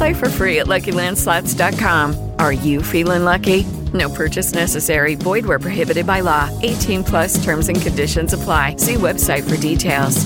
Play for free at LuckyLandSlots.com. Are you feeling lucky? No purchase necessary. Void where prohibited by law. 18 plus terms and conditions apply. See website for details.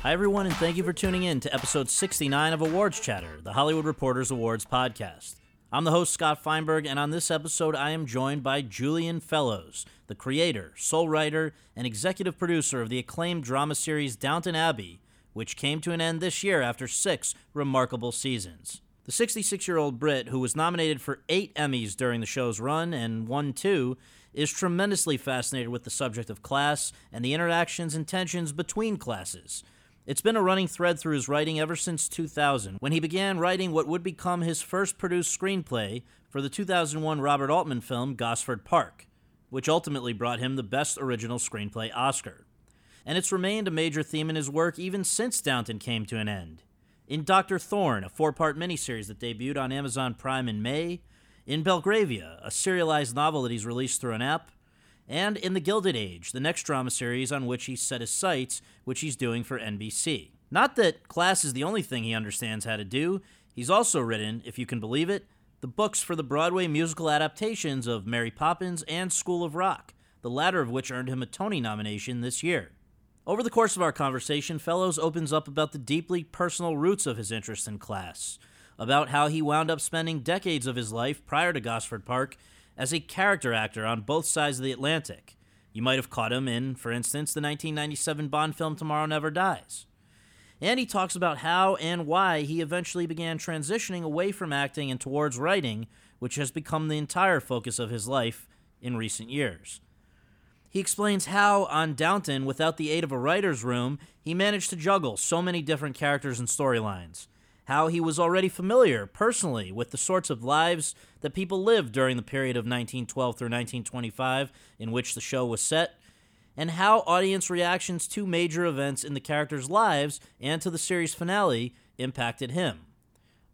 Hi, everyone, and thank you for tuning in to episode 69 of Awards Chatter, the Hollywood Reporters Awards podcast. I'm the host, Scott Feinberg, and on this episode, I am joined by Julian Fellowes, the creator, sole writer, and executive producer of the acclaimed drama series Downton Abbey, which came to an end this year after six remarkable seasons. The 66 year old Brit, who was nominated for eight Emmys during the show's run and won two, is tremendously fascinated with the subject of class and the interactions and tensions between classes. It's been a running thread through his writing ever since 2000, when he began writing what would become his first produced screenplay for the 2001 Robert Altman film Gosford Park, which ultimately brought him the Best Original Screenplay Oscar. And it's remained a major theme in his work even since Downton came to an end. In Dr. Thorne, a four part miniseries that debuted on Amazon Prime in May, in Belgravia, a serialized novel that he's released through an app, and in The Gilded Age, the next drama series on which he's set his sights, which he's doing for NBC. Not that class is the only thing he understands how to do, he's also written, if you can believe it, the books for the Broadway musical adaptations of Mary Poppins and School of Rock, the latter of which earned him a Tony nomination this year. Over the course of our conversation, Fellowes opens up about the deeply personal roots of his interest in class, about how he wound up spending decades of his life prior to Gosford Park as a character actor on both sides of the Atlantic. You might have caught him in, for instance, the 1997 Bond film Tomorrow Never Dies. And he talks about how and why he eventually began transitioning away from acting and towards writing, which has become the entire focus of his life in recent years. He explains how, on Downton, without the aid of a writer's room, he managed to juggle so many different characters and storylines how he was already familiar personally with the sorts of lives that people lived during the period of 1912 through 1925 in which the show was set, and how audience reactions to major events in the characters' lives and to the series finale impacted him.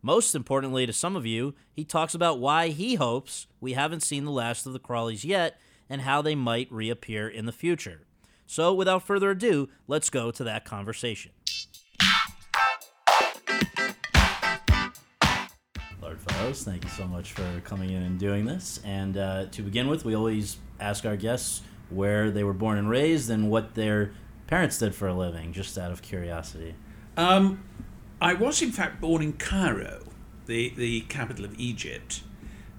Most importantly to some of you, he talks about why he hopes we haven't seen the last of the Crawleys yet and how they might reappear in the future. So, without further ado, let's go to that conversation. Lord Fellowes, thank you so much for coming in and doing this. And uh, to begin with, we always ask our guests where they were born and raised and what their parents did for a living, just out of curiosity. Um, I was in fact born in Cairo, the, the capital of Egypt,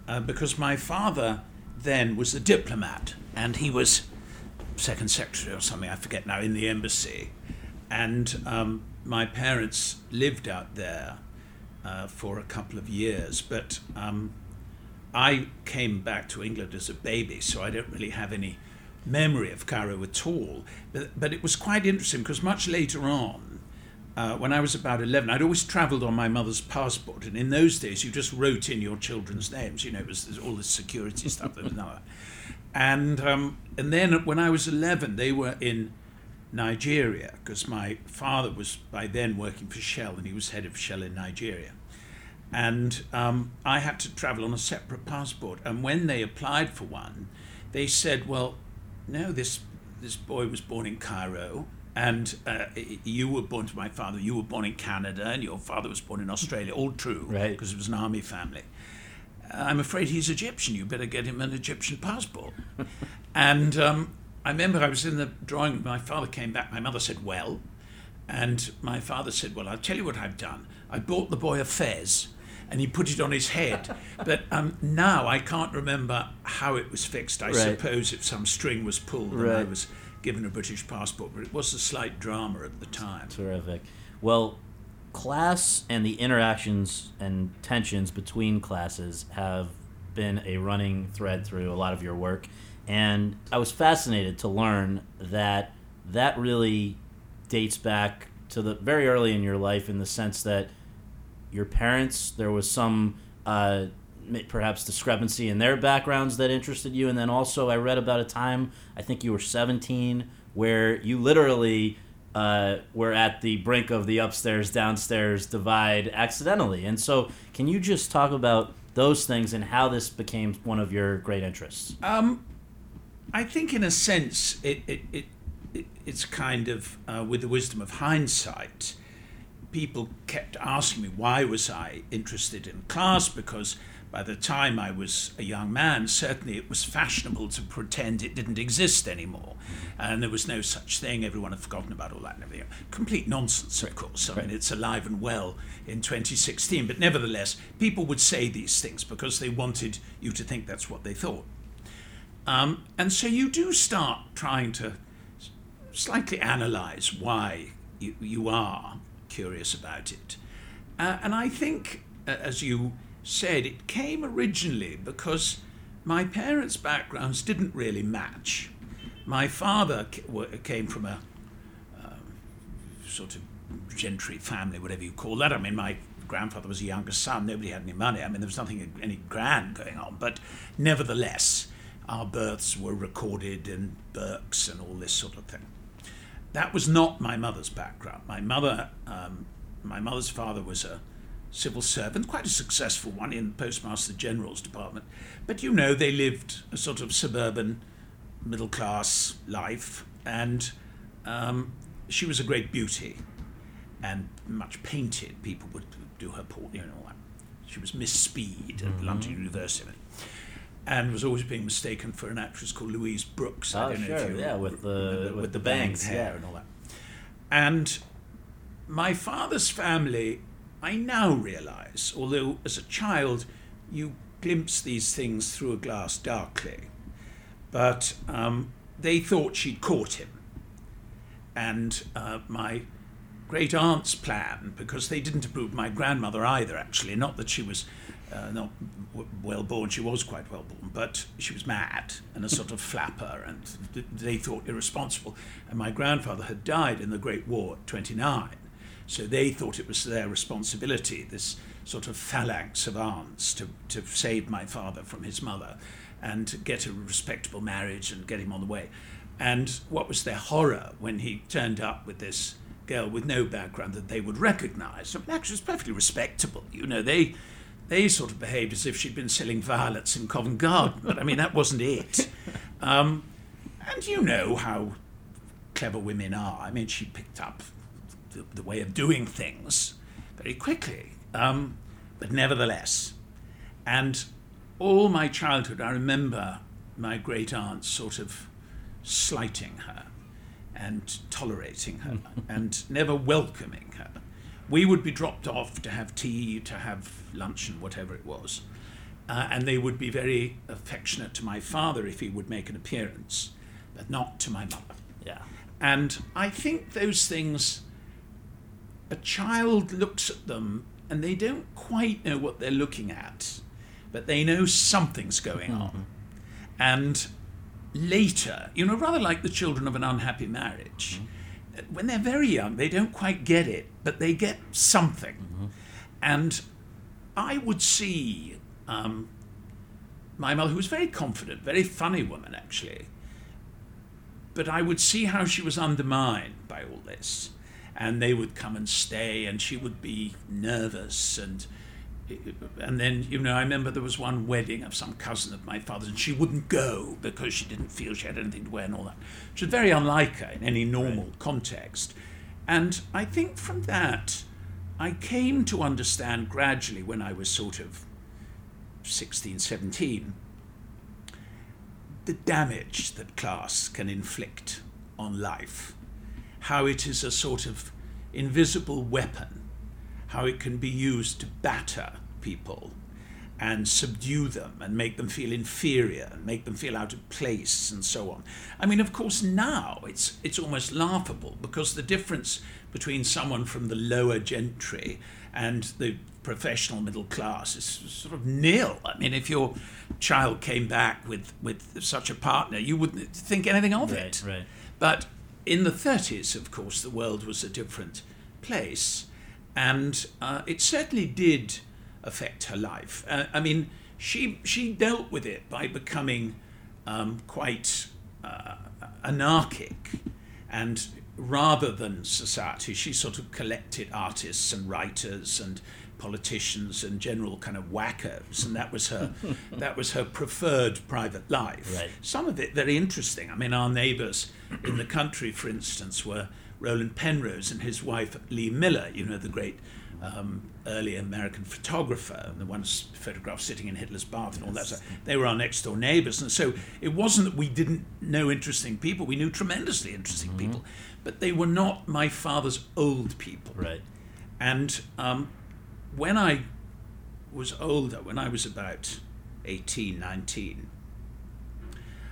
uh, because my father then was a diplomat and he was second secretary or something, I forget now, in the embassy. And um, my parents lived out there uh, for a couple of years, but um, I came back to England as a baby, so I don't really have any memory of Cairo at all. But, but it was quite interesting because much later on, uh, when I was about 11, I'd always travelled on my mother's passport. And in those days, you just wrote in your children's names. You know, it was all this security stuff that was now. And, um, and then when I was 11, they were in Nigeria because my father was by then working for Shell and he was head of Shell in Nigeria. And um, I had to travel on a separate passport. And when they applied for one, they said, well, no, this, this boy was born in Cairo and uh, you were born to my father, you were born in Canada, and your father was born in Australia. All true, right? Because it was an army family. I'm afraid he's Egyptian. You better get him an Egyptian passport. and um, I remember I was in the drawing room. My father came back. My mother said, "Well," and my father said, "Well, I'll tell you what I've done. I bought the boy a fez." And he put it on his head. but um, now I can't remember how it was fixed. I Right. suppose if some string was pulled and I was given a British passport, but it was a slight drama at the time. Terrific. Well, class and the interactions and tensions between classes have been a running thread through a lot of your work. And I was fascinated to learn that that really dates back to the very early in your life in the sense that your parents, there was some uh, perhaps discrepancy in their backgrounds that interested you. And then also, I read about a time, I think you were 17, where you literally uh, were at the brink of the upstairs downstairs divide accidentally. And so, can you just talk about those things and how this became one of your great interests? Um, I think, in a sense, it, it, it, it it's kind of uh, with the wisdom of hindsight. People kept asking me why was I interested in class because by the time I was a young man, certainly it was fashionable to pretend it didn't exist anymore, and there was no such thing. Everyone had forgotten about all that and everything. Complete nonsense, of course. I mean, it's alive and well in 2016, but nevertheless, people would say these things because they wanted you to think that's what they thought. Um, and so you do start trying to slightly analyze why you, you are curious about it. Uh, and I think, uh, as you said, it came originally because my parents' backgrounds didn't really match. My father ca- came from a um, sort of gentry family, whatever you call that. I mean, my grandfather was a younger son. Nobody had any money. I mean, there was nothing any grand going on. But nevertheless, our births were recorded in Burke's and all this sort of thing. That was not my mother's background. My mother, um, my mother's father was a civil servant, quite a successful one in the Postmaster General's department. But you know, they lived a sort of suburban, middle class life, and um, she was a great beauty and much painted. People would do her portrait, you know, all that. She was Miss Speed at London University. And was always being mistaken for an actress called Louise Brooks. I Oh, don't know sure, yeah, with the- remember, with the bangs, hair yeah. and all that. And my father's family, I now realize, although as a child you glimpse these things through a glass darkly, but um, they thought she'd caught him. And uh, my great aunt's plan, because they didn't approve my grandmother either, actually, not that she was uh, not w- well born, she was quite well born, but she was mad and a sort of flapper, and th- they thought irresponsible. And my grandfather had died in the Great War at 29, so they thought it was their responsibility, this sort of phalanx of aunts, to, to save my father from his mother and get a respectable marriage and get him on the way. And what was their horror when he turned up with this girl with no background that they would recognize? I mean, actually, it's perfectly respectable. You know, they they sort of behaved as if she'd been selling violets in Covent Garden, but I mean, that wasn't it. Um, and you know how clever women are. I mean, she picked up the, the way of doing things very quickly, um, but nevertheless. And all my childhood, I remember my great aunt sort of slighting her and tolerating her and never welcoming her. We would be dropped off to have tea, to have luncheon, whatever it was. Uh, and they would be very affectionate to my father if he would make an appearance, but not to my mother. Yeah. And I think those things, a child looks at them and they don't quite know what they're looking at, but they know something's going on. And later, you know, rather like the children of an unhappy marriage, when they're very young, they don't quite get it, but they get something. And I would see um, my mother, who was very confident, very funny woman actually, but I would see how she was undermined by all this. And they would come and stay, and she would be nervous. And and then, you know, I remember there was one wedding of some cousin of my father's, and she wouldn't go because she didn't feel she had anything to wear and all that, which was very unlike her in any normal context. And I think from that, I came to understand gradually when I was sort of 16, 17, the damage that class can inflict on life, how it is a sort of invisible weapon, how it can be used to batter people and subdue them and make them feel inferior and make them feel out of place and so on. I mean, of course, now it's it's almost laughable because the difference between someone from the lower gentry and the professional middle class is sort of nil. I mean, if your child came back with with such a partner, you wouldn't think anything of Right, it. right. But in the 30s, of course, the world was a different place, and uh, it certainly did affect her life. Uh, I mean, she she dealt with it by becoming um, quite uh, anarchic, and rather than society, she sort of collected artists and writers and politicians and general kind of wackos, and that was her that was her preferred private life. Right. Some of it very interesting. I mean, our neighbours in the country, for instance, were Roland Penrose and his wife Lee Miller. You know, the great um, early American photographer, the ones photographed sitting in Hitler's bath and all that. stuff. They were our next door neighbours, and so it wasn't that we didn't know interesting people. We knew tremendously interesting people, but they were not my father's old people. Right. And um, when I was older, when I was about 18, 19,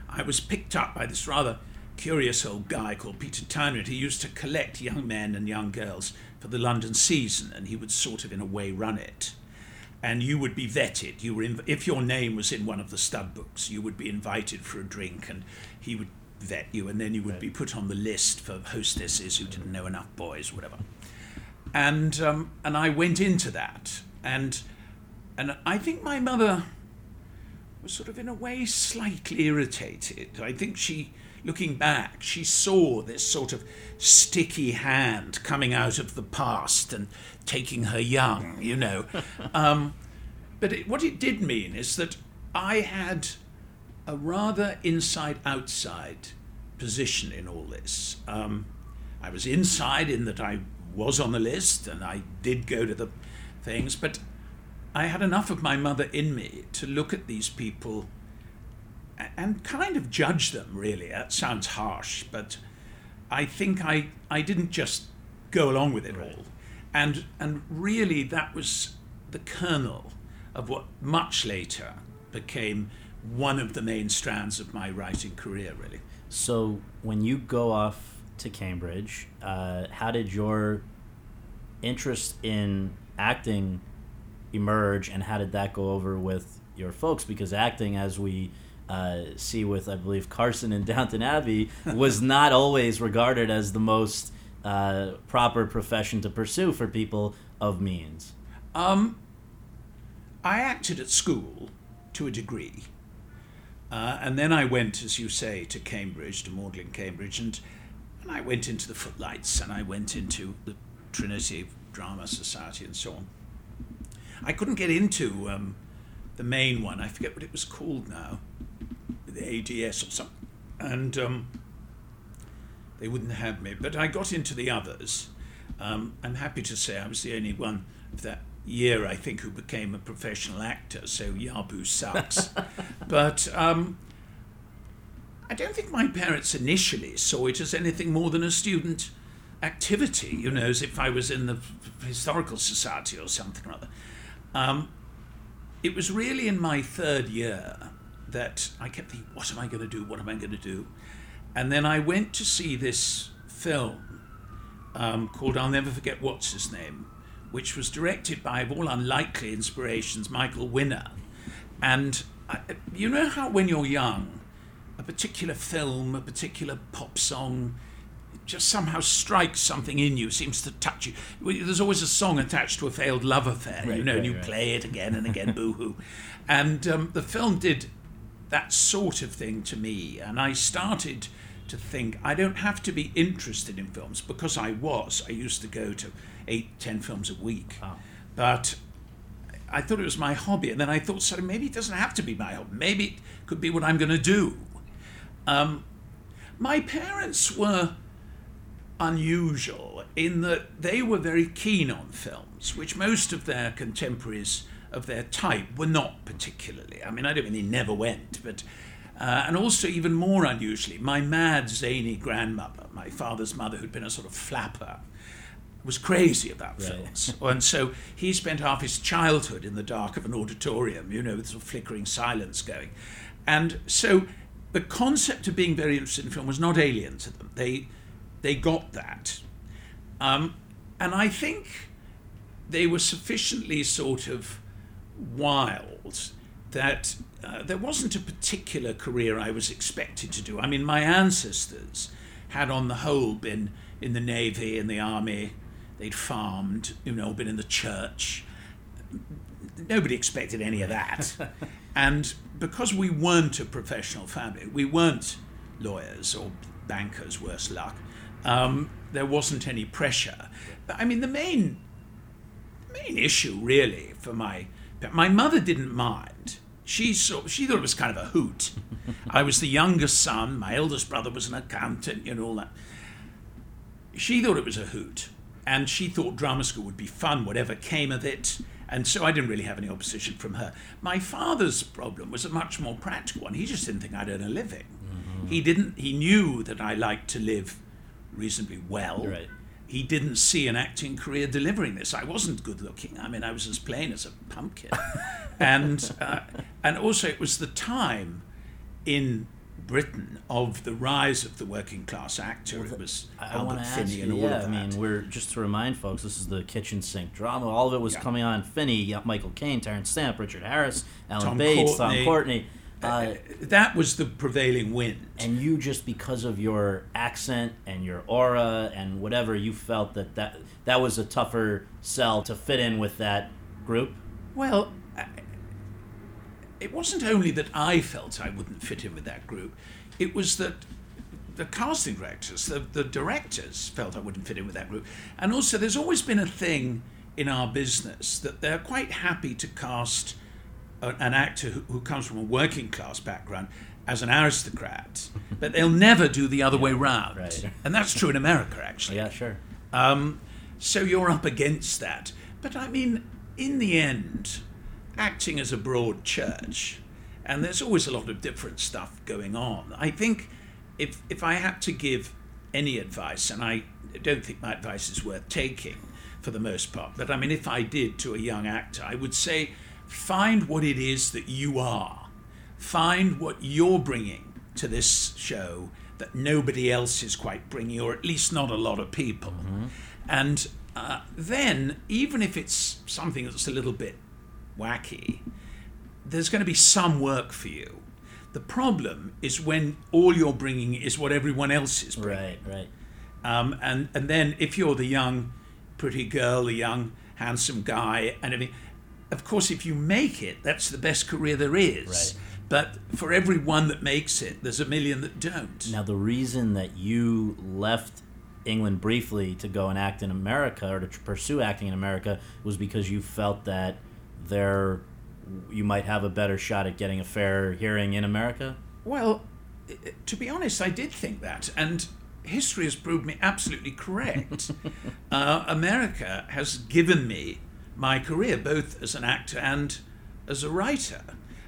I was picked up by this rather curious old guy called Peter Townend. He used to collect young men and young girls for the London season, and he would sort of, in a way, run it. And you would be vetted. You were, in, if your name was in one of the stud books, you would be invited for a drink, and he would vet you, and then you would be put on the list for hostesses who didn't know enough boys, whatever and um, and I went into that, and and I think my mother was sort of in a way slightly irritated. I think she, looking back, she saw this sort of sticky hand coming out of the past and taking her young, you know. um, but it, what it did mean is that I had a rather inside-outside position in all this. Um, I was inside in that I was on the list and I did go to the things, but I had enough of my mother in me to look at these people and kind of judge them, really. That sounds harsh, but I think I, I didn't just go along with it all. And, and really, that was the kernel of what much later became one of the main strands of my writing career, really. So when you go off to Cambridge, uh, how did your interest in acting emerge, and how did that go over with your folks? Because acting, as we uh, see with, I believe, Carson in Downton Abbey, was not always regarded as the most uh, proper profession to pursue for people of means. Um, I acted at school to a degree. Uh, and then I went, as you say, to Cambridge, to Magdalene Cambridge, and, and I went into the Footlights and I went into the Trinity Drama Society and so on. I couldn't get into um, the main one, I forget what it was called now, the ADS or something. And um, they wouldn't have me. But I got into the others. Um, I'm happy to say I was the only one of that year, I think, who became a professional actor, so Yabu sucks. but um, I don't think my parents initially saw it as anything more than a student activity, you know, as if I was in the Historical Society or something or other. Um, it was really in my third year that I kept thinking, what am I going to do? What am I going to do? And then I went to see this film um, called I'll Never Forget What's His Name, which was directed by, of all unlikely inspirations, Michael Winner. And I, you know how when you're young, a particular film, a particular pop song, just somehow strikes something in you, seems to touch you. There's always a song attached to a failed love affair, you Right, know, and you right. play it again and again, boo hoo. And um, the film did that sort of thing to me, and I started to think I don't have to be interested in films because I was. I used to go to eight, ten films a week, but I thought it was my hobby, and then I thought, so maybe it doesn't have to be my hobby. Maybe it could be what I'm going to do. Um, my parents were unusual in that they were very keen on films, which most of their contemporaries of their type were not particularly. I mean, I don't mean they never went, but. Uh, and also, even more unusually, my mad, zany grandmother, my father's mother, who'd been a sort of flapper, was crazy about Right. films. and so he spent half his childhood in the dark of an auditorium, you know, with sort of flickering silence going. And so the concept of being very interested in film was not alien to them. They, they got that. Um, and I think they were sufficiently sort of wild that uh, there wasn't a particular career I was expected to do. I mean, my ancestors had, on the whole, been in the navy, in the army. They'd farmed, you know, been in the church. Nobody expected any of that. and because we weren't a professional family, we weren't lawyers or bankers, worse luck. Um, there wasn't any pressure. But I mean, the main main issue really for my my mother didn't mind. She saw, she thought it was kind of a hoot. I was the youngest son. My eldest brother was an accountant, you know all that. She thought it was a hoot, and she thought drama school would be fun, whatever came of it. And so I didn't really have any opposition from her. My father's problem was a much more practical one. He just didn't think I'd earn a living. He didn't. He knew that I liked to live reasonably well Right. he didn't see an acting career delivering this. I wasn't good looking. I mean, I was as plain as a pumpkin, and uh, and also it was the time in Britain of the rise of the working class actor. It was I, Albert want to ask Finney you, and all yeah, of I mean, we're just to remind folks, this is the kitchen sink drama. All of it was Yeah. coming on Finney, Michael Caine, Terence Stamp, Richard Harris, Alan Tom Bates, Courtenay. Tom Courtenay. Uh, that was the prevailing wind. and you just because of your accent and your aura and whatever you felt that that, that was a tougher sell to fit in with that group Well, I- it wasn't only that I felt I wouldn't fit in with that group, it was that the casting directors, the, the directors felt I wouldn't fit in with that group. And also, there's always been a thing in our business that they're quite happy to cast an actor who, who comes from a working class background as an aristocrat, but they'll never do the other way round. right. And that's true in America, actually. yeah sure Um, so you're up against that. But I mean, in the end, acting is a broad church, and there's always a lot of different stuff going on. I think if if I had to give any advice, and I don't think my advice is worth taking for the most part, but I mean, if I did to a young actor, I would say find what it is that you are, find what you're bringing to this show that nobody else is quite bringing, or at least not a lot of people. And uh, then, even if it's something that's a little bit wacky, there's going to be some work for you. The problem is when all you're bringing is what everyone else is bringing. right right Um, and, and then if you're the young, pretty girl, the young, handsome guy, and everything, of course, if you make it, that's the best career there is. Right. But for every one that makes it, there's a million that don't. now the reason that you left england briefly to go and act in america or to pursue acting in america was because you felt that there you might have a better shot at getting a fair hearing in america Well, to be honest, I did think that, and history has proved me absolutely correct. uh, America has given me my career, both as an actor and as a writer.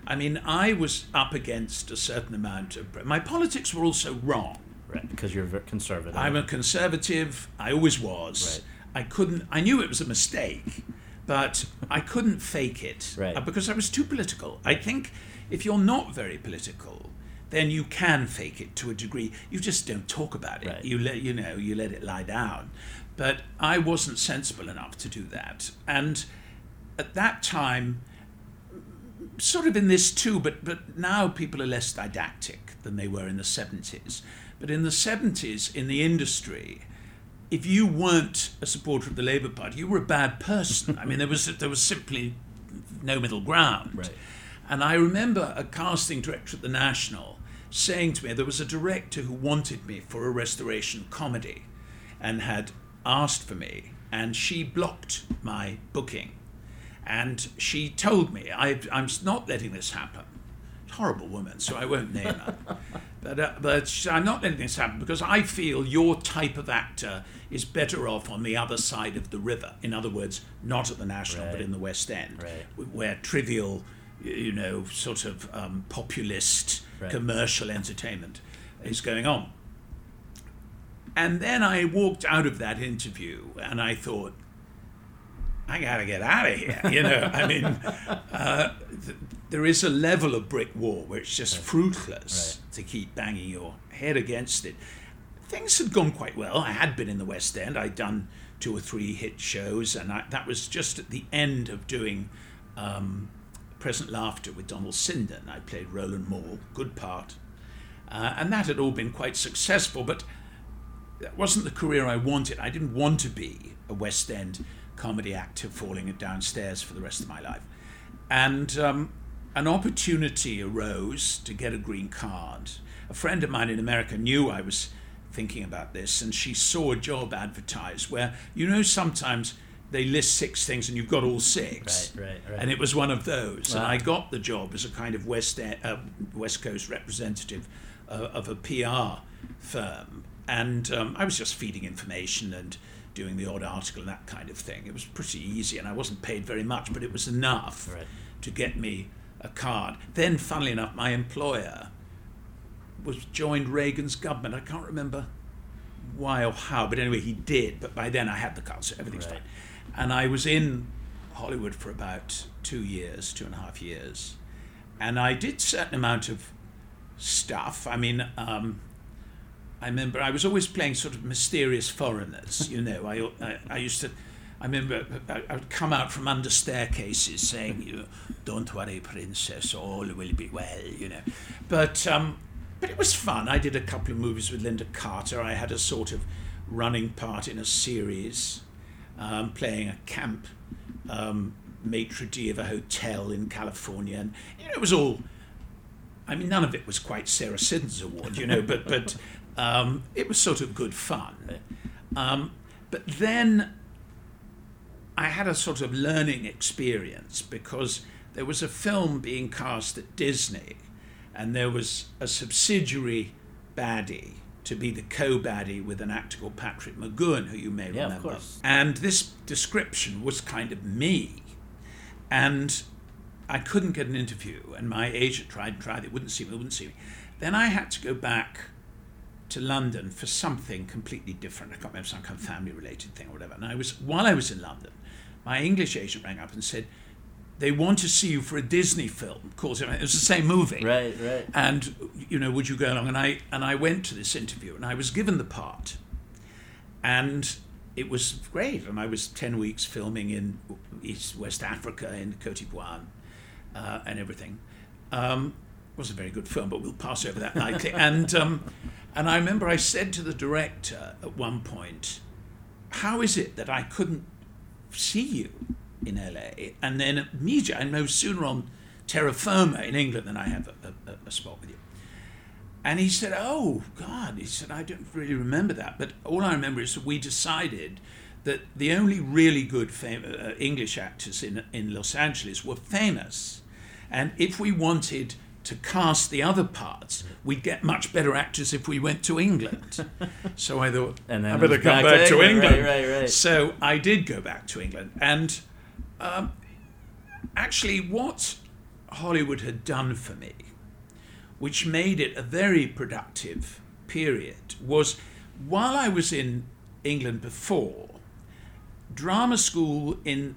I mean, I was up against a certain amount of. My politics were also wrong. right because you're conservative I'm a conservative. I always was. Right. I couldn't. I knew it was a mistake, but I couldn't fake it Right. uh, because I was too political. I think if you're not very political, then you can fake it to a degree. You just don't talk about it. Right. You let you know you let it lie down. But I wasn't sensible enough to do that, and at that time sort of in this too, but but now people are less didactic than they were in the seventies. But in the seventies, in the industry, if you weren't a supporter of the Labour Party, you were a bad person. I mean, there was there was simply no middle ground. Right. And I remember a casting director at the National saying to me, there was a director who wanted me for a restoration comedy, and had asked for me, and she blocked my booking. And she told me, I, I'm not letting this happen. Horrible woman, so I won't name her. but uh, but she- I'm not letting this happen because I feel your type of actor is better off on the other side of the river. In other words, not at the National, but in the West End, Right. where trivial, you know, sort of um, populist Right. commercial entertainment is going on. And then I walked out of that interview and I thought, I gotta get out of here. You know, I mean, uh, th- there is a level of brick wall where it's just fruitless to keep banging your head against it. Things had gone quite well. I had been in the West End. I'd done two or three hit shows, and I, that was just at the end of doing um, Present Laughter with Donald Sinden. I played Roland Maule, good part, uh, and that had all been quite successful. But that wasn't the career I wanted. I didn't want to be a West End comedy actor falling downstairs for the rest of my life. And um, an opportunity arose to get a green card. A friend of mine in America knew I was thinking about this, and she saw a job advertised where, you know, sometimes they list six things and you've got all six. Right, right, right. And it was one of those. And I got the job as a kind of West, uh, West Coast representative uh, of a PR firm. And um, I was just feeding information and doing the odd article and that kind of thing. It was pretty easy, and I wasn't paid very much, but it was enough Right. to get me a card. Then, funnily enough, my employer was joined Reagan's government. I can't remember why or how, but anyway, he did. But by then, I had the card, so everything's Right. fine. And I was in Hollywood for about two years, two and a half years, and I did certain amount of stuff. I mean, um, I remember I was always playing sort of mysterious foreigners. You know, I, I, I used to. I remember I, I would come out from under staircases saying, "You know, don't worry, princess, all will be well." You know, but um, but it was fun. I did a couple of movies with Lynda Carter. I had a sort of running part in a series, um, playing a camp um, maitre d' of a hotel in California, and you know, it was all I mean, none of it was quite Sarah Siddons Award, you know, but but um, it was sort of good fun. Um, but then I had a sort of learning experience because there was a film being cast at Disney, and there was a subsidiary baddie to be the co-baddie with an actor called Patrick McGoohan, who you may Yeah, of remember. course. And this description was kind of me, and I couldn't get an interview, and my agent tried and tried. They wouldn't see me. They wouldn't see me. Then I had to go back to London for something completely different. I can't remember some kind of family-related thing or whatever. And I was while I was in London, my English agent rang up and said they want to see you for a Disney film. Of course, it was the same movie. Right, right. And you know, would you go along? And I and I went to this interview, and I was given the part, and it was great. And I was ten weeks filming in East West Africa in Cote d'Ivoire, uh, and everything. Um, was a very good film, but we'll pass over that lightly. and um, and I remember I said to the director at one point, "How is it that I couldn't see you in LA?" And then immediately, I know sooner on Terra Firma in England than I have a, a, a spot with you. And he said, "Oh God," he said, "I don't really remember that, but all I remember is that we decided." That the only really good fam- uh, English actors in in Los Angeles were famous, and if we wanted to cast the other parts, we'd get much better actors if we went to England. so I thought, And I better come back back, to to England. England. Right, right, right. So I did go back to England, and um, actually, what Hollywood had done for me, which made it a very productive period, was while I was in England before, drama school in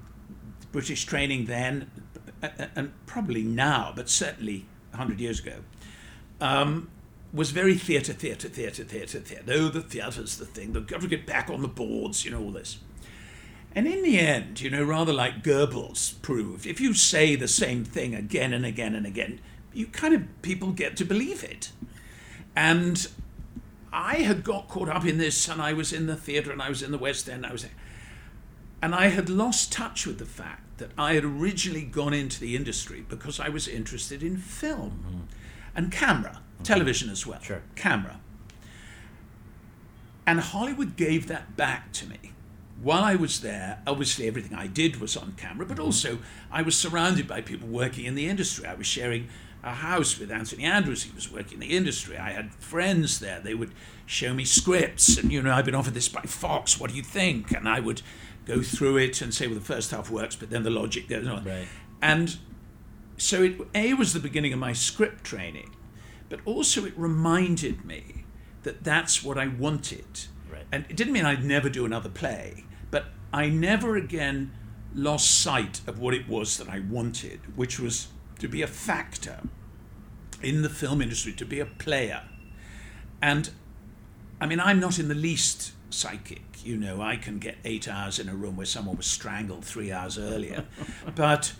British training then, uh, uh, and probably now, but certainly 100 years ago, um, was very theatre, theatre, theatre, theatre, theatre. Oh, the theatre's the thing. They've got to get back on the boards, you know, all this. And in the end, you know, rather like Goebbels proved, if you say the same thing again and again and again, you kind of people get to believe it. And I had got caught up in this, and I was in the theatre, and I was in the West End, I was, and I had lost touch with the fact that I had originally gone into the industry because I was interested in film mm-hmm. and camera, mm-hmm. television as well, Sure. camera. And Hollywood gave that back to me. While I was there, obviously everything I did was on camera, but mm-hmm. also I was surrounded by people working in the industry. I was sharing a house with Anthony Andrews. He was working in the industry. I had friends there. They would show me scripts, and you know, I've been offered this by Fox. What do you think? And I would go through it and say, well, the first half works, but then the logic goes on. Right. And so it a was the beginning of my script training, but also it reminded me that that's what I wanted. Right. And it didn't mean I'd never do another play, but I never again lost sight of what it was that I wanted, which was to be a factor in the film industry, to be a player. And I mean, I'm not in the least psychic. You know, I can get eight hours in a room where someone was strangled three hours earlier. but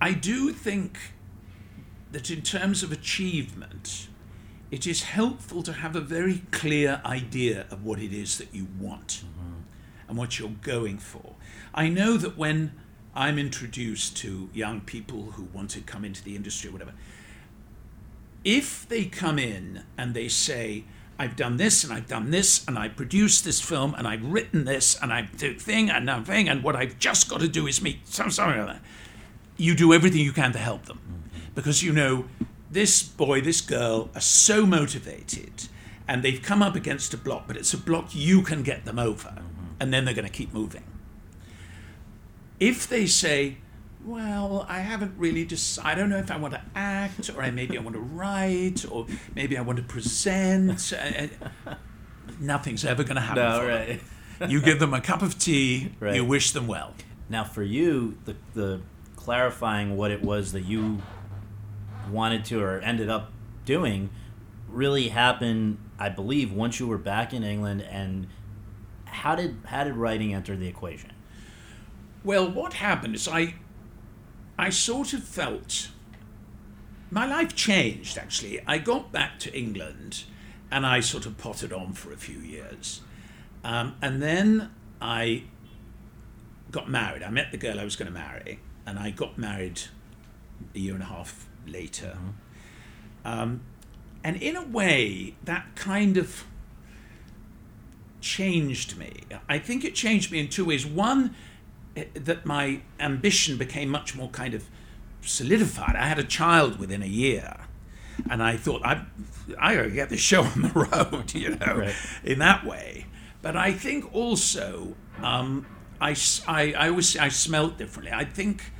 I do think that in terms of achievement, it is helpful to have a very clear idea of what it is that you want mm-hmm. and what you're going for. I know that when I'm introduced to young people who want to come into the industry or whatever, if they come in and they say, I've done this and I've done this and I produced this film and I've written this and I've did thing and that thing and what I've just got to do is meet some something like that. You do everything you can to help them mm-hmm. because you know this boy, this girl are so motivated and they've come up against a block, but it's a block you can get them over mm-hmm. and then they're going to keep moving. If they say, well, I haven't really decided. I don't know if I want to act, or I, maybe I want to write, or maybe I want to present. Uh, uh, Nothing's ever going to happen. No, right. them. You give them a cup of tea. Right. You wish them well. Now, for you, the the clarifying what it was that you wanted to or ended up doing really happened, I believe, once you were back in England. And how did how did writing enter the equation? Well, what happened is I, I sort of felt my life changed. Actually, I got back to England, and I sort of potted on for a few years, um, and then I got married. I met the girl I was going to marry, and I got married a year and a half later. Um, and in a way, that kind of changed me. I think it changed me in two ways. One, that my ambition became much more kind of solidified. I had a child within a year, and I thought I, I gotta get the show on the road, you know, Right. in that way. But I think also, um, I always I smelt differently. I think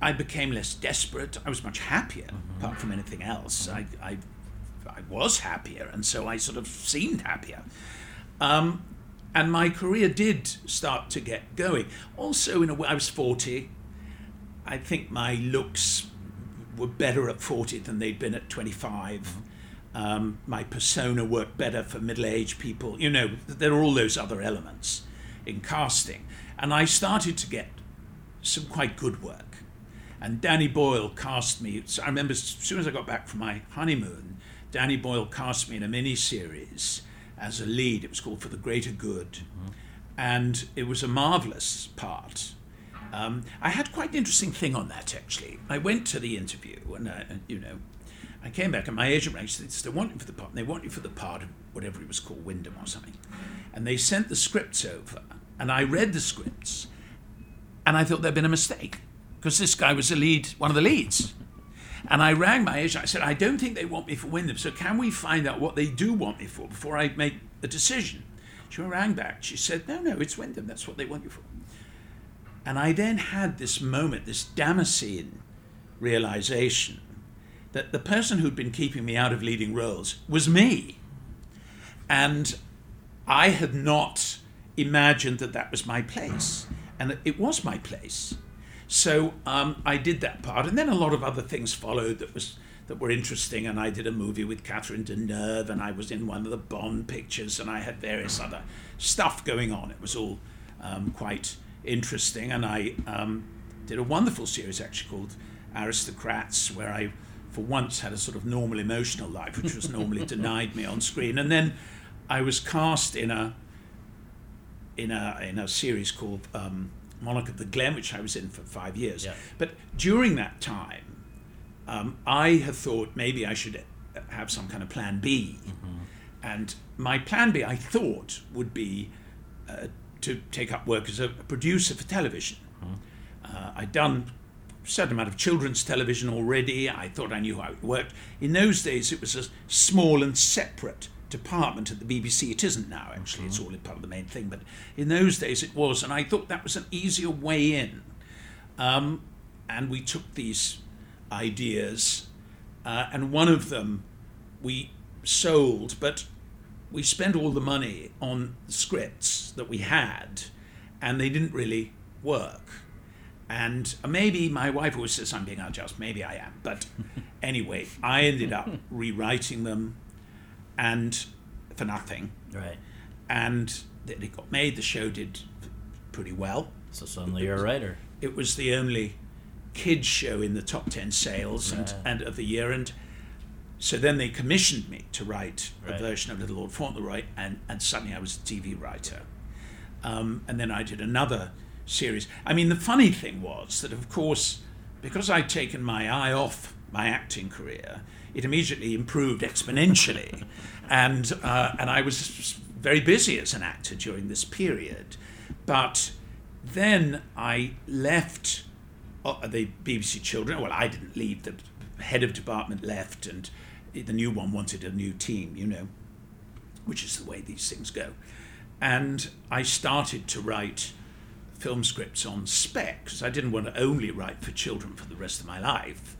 I became less desperate. I was much happier, apart from anything else. I, I, I was happier, and so I sort of seemed happier. Um, and my career did start to get going. Also, in a way, I was 40. I think my looks were better at 40 than they'd been at 25. Um, my persona worked better for middle aged people. You know, there are all those other elements in casting. And I started to get some quite good work. And Danny Boyle cast me. So I remember as soon as I got back from my honeymoon, Danny Boyle cast me in a mini series as a lead. It was called For the Greater Good. And it was a marvelous part. Um, I had quite an interesting thing on that actually. I went to the interview and, uh, and, you know, I came back and my agent rang. She said, "They want you for the part. And they want you for the part of whatever it was called, Wyndham or something." And they sent the scripts over, and I read the scripts, and I thought there'd been a mistake because this guy was the lead, one of the leads. And I rang my agent. I said, "I don't think they want me for Wyndham. So can we find out what they do want me for before I make a decision?" She rang back. She said, "No, no, it's Wyndham. That's what they want you for." And I then had this moment, this Damascene realization that the person who'd been keeping me out of leading roles was me. And I had not imagined that that was my place. And it was my place. So um, I did that part. And then a lot of other things followed that was that were interesting. And I did a movie with Catherine Deneuve, and I was in one of the Bond pictures, and I had various other stuff going on. It was all um, quite interesting. And I um, did a wonderful series actually called Aristocrats, where I, for once, had a sort of normal emotional life, which was normally denied me on screen. And then I was cast in a in a in a series called um, Monarch of the Glen, which I was in for five years. Yeah. But during that time, um, I had thought maybe I should have some kind of plan B. And my plan B, I thought, would be uh, to take up work as a producer for television. Uh, I'd done a certain amount of children's television already. I thought I knew how it worked. In those days, it was a small and separate department at the BBC. It isn't now, actually. It's all part of the main thing. But in those days, it was. And I thought that was an easier way in. Um, and we took these ideas, uh, and one of them we sold, but we spent all the money on scripts that we had, and they didn't really work. And maybe my wife always says I'm being unjust. Maybe I am. But anyway, I ended up rewriting them and for nothing. Right. And it got made. The show did pretty well. So suddenly you're a writer. It was the only kids show in the top 10 sales and, Right. and of the year. And so then they commissioned me to write Right. a version of Little Lord Fauntleroy, and, and suddenly I was a TV writer. Um, and then I did another series. I mean, the funny thing was that, of course, because I'd taken my eye off my acting career, it immediately improved exponentially. and, uh, and I was very busy as an actor during this period. But then I left uh, the BBC Children. Well, I didn't leave, the head of department left, and the new one wanted a new team, you know, which is the way these things go. And I started to write film scripts on spec because I didn't want to only write for children for the rest of my life.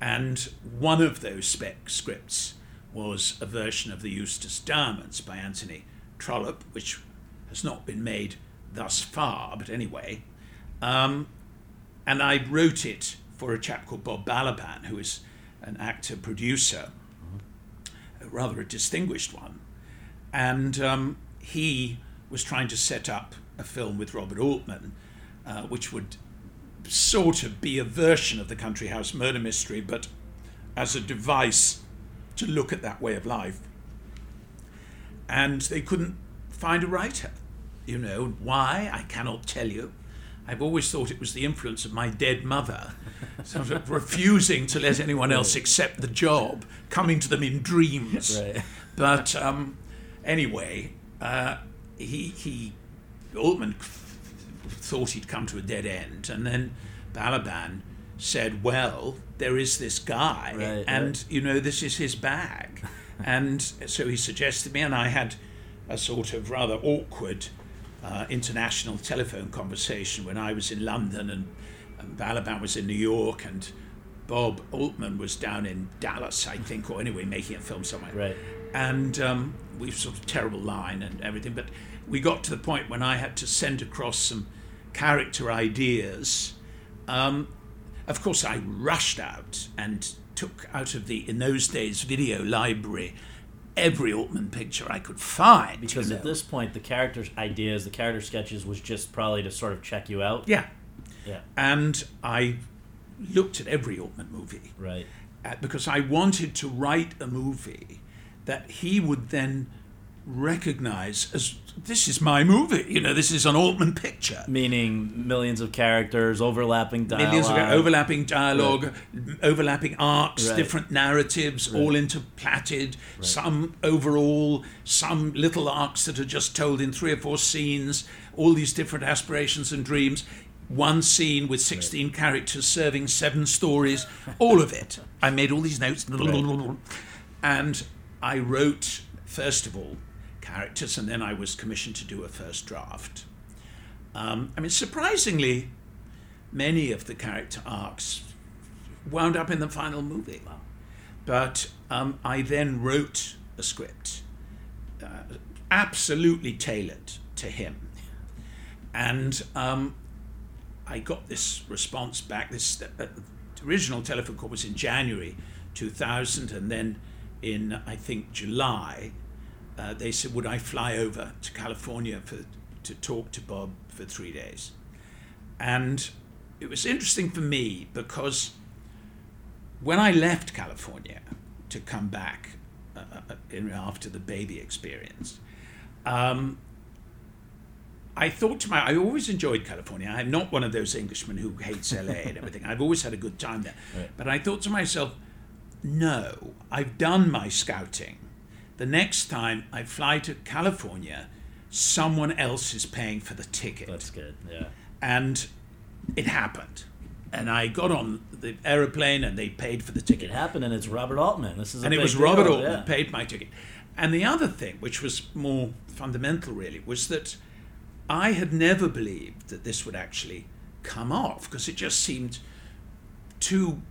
And one of those spec scripts was a version of The Eustace Diamonds by Anthony Trollope, which has not been made thus far, but anyway. Um, and I wrote it for a chap called Bob Balaban, who is an actor producer, rather a distinguished one. And um, he was trying to set up a film with Robert Altman, uh, which would sort of be a version of the Country House murder mystery, but as a device to look at that way of life. And they couldn't find a writer. You know, why? I cannot tell you. I've always thought it was the influence of my dead mother, sort of refusing to let anyone else accept the job, coming to them in dreams. Right. But um, anyway, uh, he he Altman thought he'd come to a dead end, and then Balaban said, "Well, there is this guy, Right, and right. you know this is his bag," and so he suggested me, and I had a sort of rather awkward uh, international telephone conversation when I was in London and, and Balaban was in New York and. Bob Altman was down in Dallas, I think, or anyway, making a film somewhere Right. and um, we sort of terrible line and everything. But we got to the point when I had to send across some character ideas. Um, of course, I rushed out and took out of the in those days video library every Altman picture I could find. Because you at this point, the character ideas, the character sketches was just probably to sort of check you out. yeah, Yeah. and I looked at every Altman movie. Right. uh, because I wanted to write a movie that he would then recognize as this is my movie. You know, this is an Altman picture. Meaning millions of characters, overlapping dialogue. Millions of overlapping dialogue, overlapping arcs, Right. different narratives, all interplatted, some overall, some little arcs that are just told in three or four scenes, all these different aspirations and dreams. One scene with 16 characters serving seven stories, all of it. I made all these notes. And I wrote, first of all, characters, and then I was commissioned to do a first draft. Um, I mean, surprisingly, many of the character arcs wound up in the final movie. But um, I then wrote a script uh, absolutely tailored to him. And um, I got this response back. This uh, original telephone call was in January 2000, and then in I think July, uh, they said, "Would I fly over to California for to talk to Bob for three days?" And it was interesting for me because when I left California to come back uh, uh, in, after the baby experience, um, I thought to my, I always enjoyed California. I'm not one of those Englishmen who hates LA and everything. I've always had a good time there. But I thought to myself, no, I've done my scouting. The next time I fly to California, someone else is paying for the ticket That's good. Yeah. and it happened. And I got on the aeroplane and they paid for the ticket. It happened, and it's Robert Altman. This is a and it was deal, Robert Altman yeah. paid my ticket. And the other thing, which was more fundamental really, was that I had never believed that this would actually come off because it just seemed too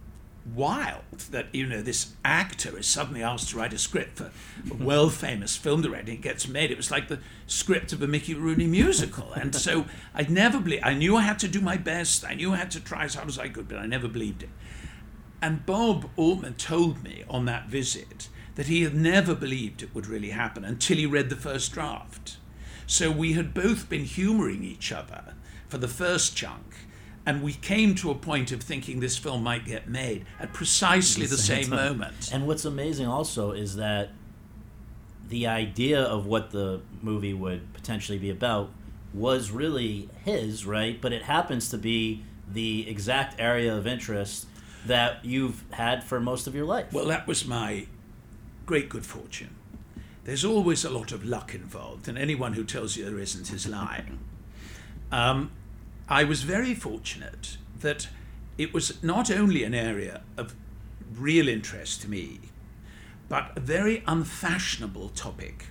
wild that you know this actor is suddenly asked to write a script for a mm-hmm. world famous film director. And it gets made. It was like the script of a Mickey Rooney musical, and so I never believed. I knew I had to do my best. I knew I had to try as hard as I could, but I never believed it. And Bob Altman told me on that visit that he had never believed it would really happen until he read the first draft. So we had both been humouring each other for the first chunk, and we came to a point of thinking this film might get made at precisely the, same, time. moment. And what's amazing also is that the idea of what the movie would potentially be about was really his, right? But it happens to be the exact area of interest that you've had for most of your life. Well, that was my great good fortune. There's always a lot of luck involved, and anyone who tells you there isn't is lying. Um, I was very fortunate that it was not only an area of real interest to me, but a very unfashionable topic.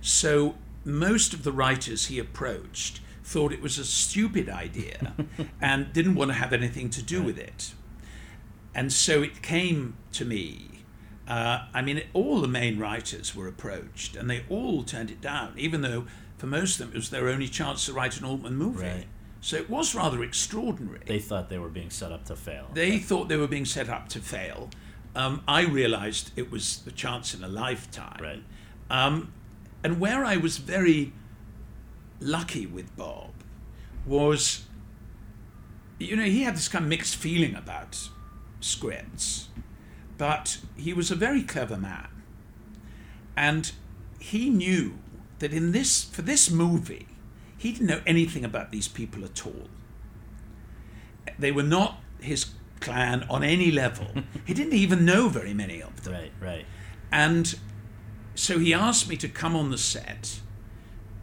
So most of the writers he approached thought it was a stupid idea and didn't want to have anything to do with it. And so it came to me. Uh, I mean, all the main writers were approached and they all turned it down, even though for most of them it was their only chance to write an Altman movie. Right. So it was rather extraordinary. They thought they were being set up to fail. They thought they were being set up to fail. Um, I realized it was the chance in a lifetime. Right. Um, and where I was very lucky with Bob was, you know, he had this kind of mixed feeling about scripts, but he was a very clever man. And he knew that in this, for this movie, he didn't know anything about these people at all. They were not his clan on any level. he didn't even know very many of them. Right, right. And so he asked me to come on the set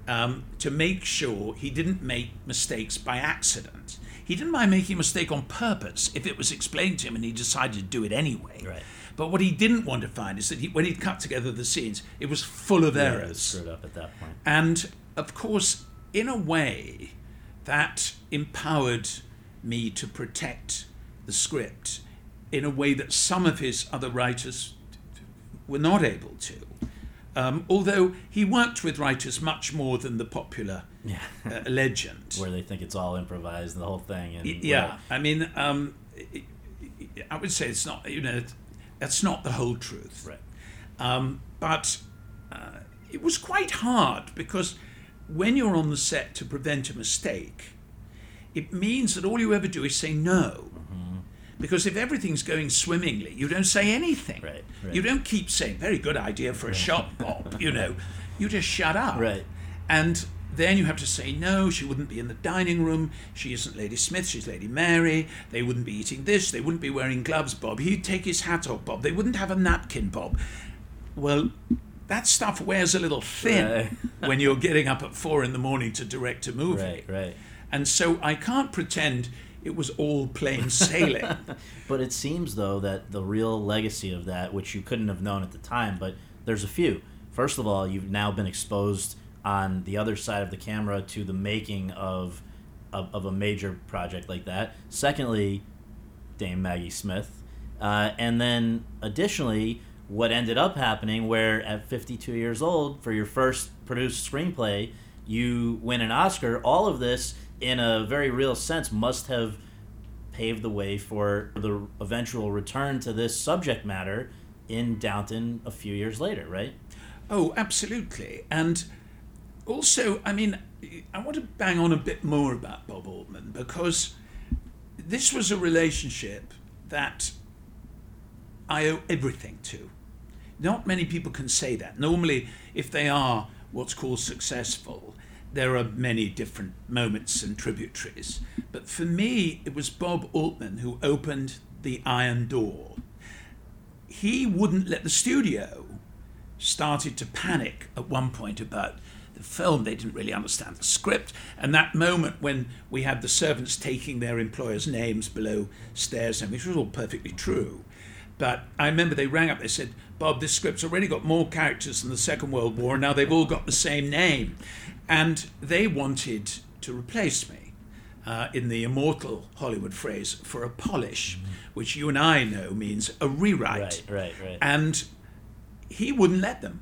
um, to make sure he didn't make mistakes by accident. He didn't mind making a mistake on purpose if it was explained to him and he decided to do it anyway. Right. But what he didn't want to find is that he, when he'd cut together the scenes, it was full of Yeah, errors. screwed up at that point. And of course, in a way, that empowered me to protect the script in a way that some of his other writers were not able to. Um, although he worked with writers much more than the popular Yeah. uh, legend. Where they think it's all improvised and the whole thing. And yeah. I mean, um, I would say it's not. You know, that's not the whole truth. Right. Um, but uh, it was quite hard because when you're on the set to prevent a mistake, it means that all you ever do is say no. Mm-hmm. Because if everything's going swimmingly, you don't say anything. Right, right. You don't keep saying, very good idea for a shot, Bob. You know, you just shut up. Right. And then you have to say, no, she wouldn't be in the dining room. She isn't Lady Smith, she's Lady Mary. They wouldn't be eating this. They wouldn't be wearing gloves, Bob. He'd take his hat off, Bob. They wouldn't have a napkin, Bob. Well, that stuff wears a little thin when you're getting up at four in the morning to direct a movie. Right, right. And so I can't pretend it was all plain sailing. But it seems though that the real legacy of that, which you couldn't have known at the time, but there's a few. First of all, you've now been exposed on the other side of the camera to the making of of, of a major project like that. Secondly, Dame Maggie Smith, uh, and then additionally, what ended up happening, where at 52 years old, for your first produced screenplay, you win an Oscar. All of this, in a very real sense, must have paved the way for the eventual return to this subject matter in Downton a few years later, right? Oh, absolutely. And also, I mean, I want to bang on a bit more about Bob Altman because this was a relationship that I owe everything to. Not many people can say that. Normally, if they are what's called successful, there are many different moments and tributaries. But for me, it was Bob Altman who opened the iron door. He wouldn't let the studio started to panic at one point about the film. They didn't really understand the script. And that moment when we had the servants taking their employers' names below stairs, and which was all perfectly true. But I remember they rang up, they said, Bob, this script's already got more characters than the Second World War, and now they've all got the same name. And they wanted to replace me. uh, in the immortal Hollywood phrase, for a polish, Mm-hmm. which you and I know means a rewrite. Right, right, right. And he wouldn't let them.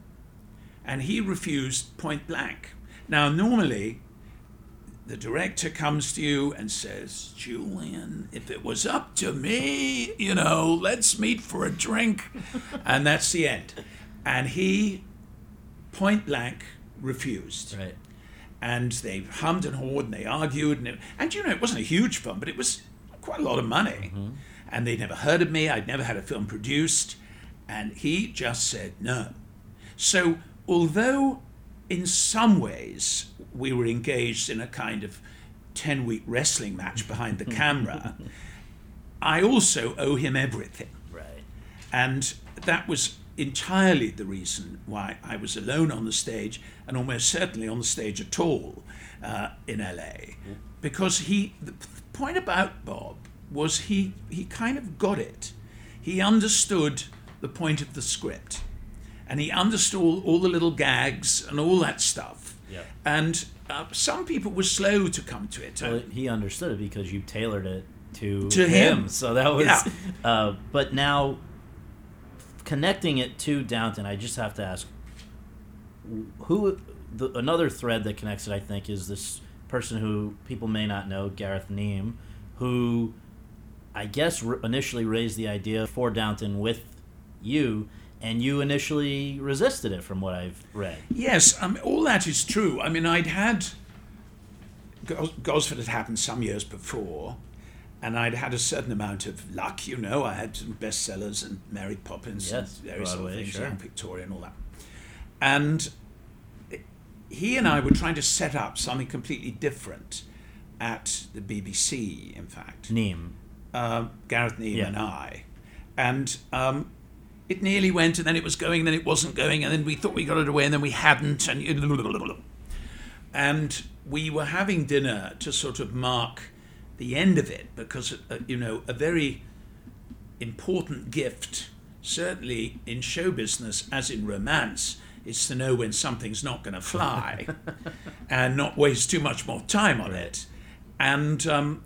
And he refused point blank. Now, normally, the director comes to you and says, Julian, if it was up to me, you know, let's meet for a drink. and that's the end. And he, point blank, refused. right. And they hummed and hawed and they argued. And, it, and you know, it wasn't a huge film, but it was quite a lot of money. Mm-hmm. And they'd never heard of me. I'd never had a film produced. And he just said no. So, although in some ways we were engaged in a kind of 10 week wrestling match behind the camera, I also owe him everything. Right. And that was entirely the reason why I was alone on the stage and almost certainly on the stage at all uh, in LA. Because he, the point about Bob was he, he kind of got it. He understood the point of the script and he understood all, all the little gags and all that stuff. Yeah. And uh, some people were slow to come to it. Well, he understood it because you tailored it to, To him. So that was. Yeah. Uh, but now, connecting it to Downton, I just have to ask, who the, another thread that connects it, I think, is this person who people may not know, Gareth Neame, who I guess r- initially raised the idea for Downton with you, and you initially resisted it, from what I've read. Yes, um, all that is true. I mean, I'd had Gosford had happened some years before, and I'd had a certain amount of luck. You know, I had some bestsellers and Mary Poppins Yes, and various other things, sure. Victoria, and all that. And he and I were trying to set up something completely different at the BBC. In fact, Neame. um, Gareth Neame Yeah. and I, and um, it nearly went, and then it was going, and then it wasn't going, and then we thought we got it away, and then we hadn't, and and we were having dinner to sort of mark the end of it because uh, you know a very important gift, certainly in show business as in romance, is to know when something's not going to fly, and not waste too much more time on it, and. Um,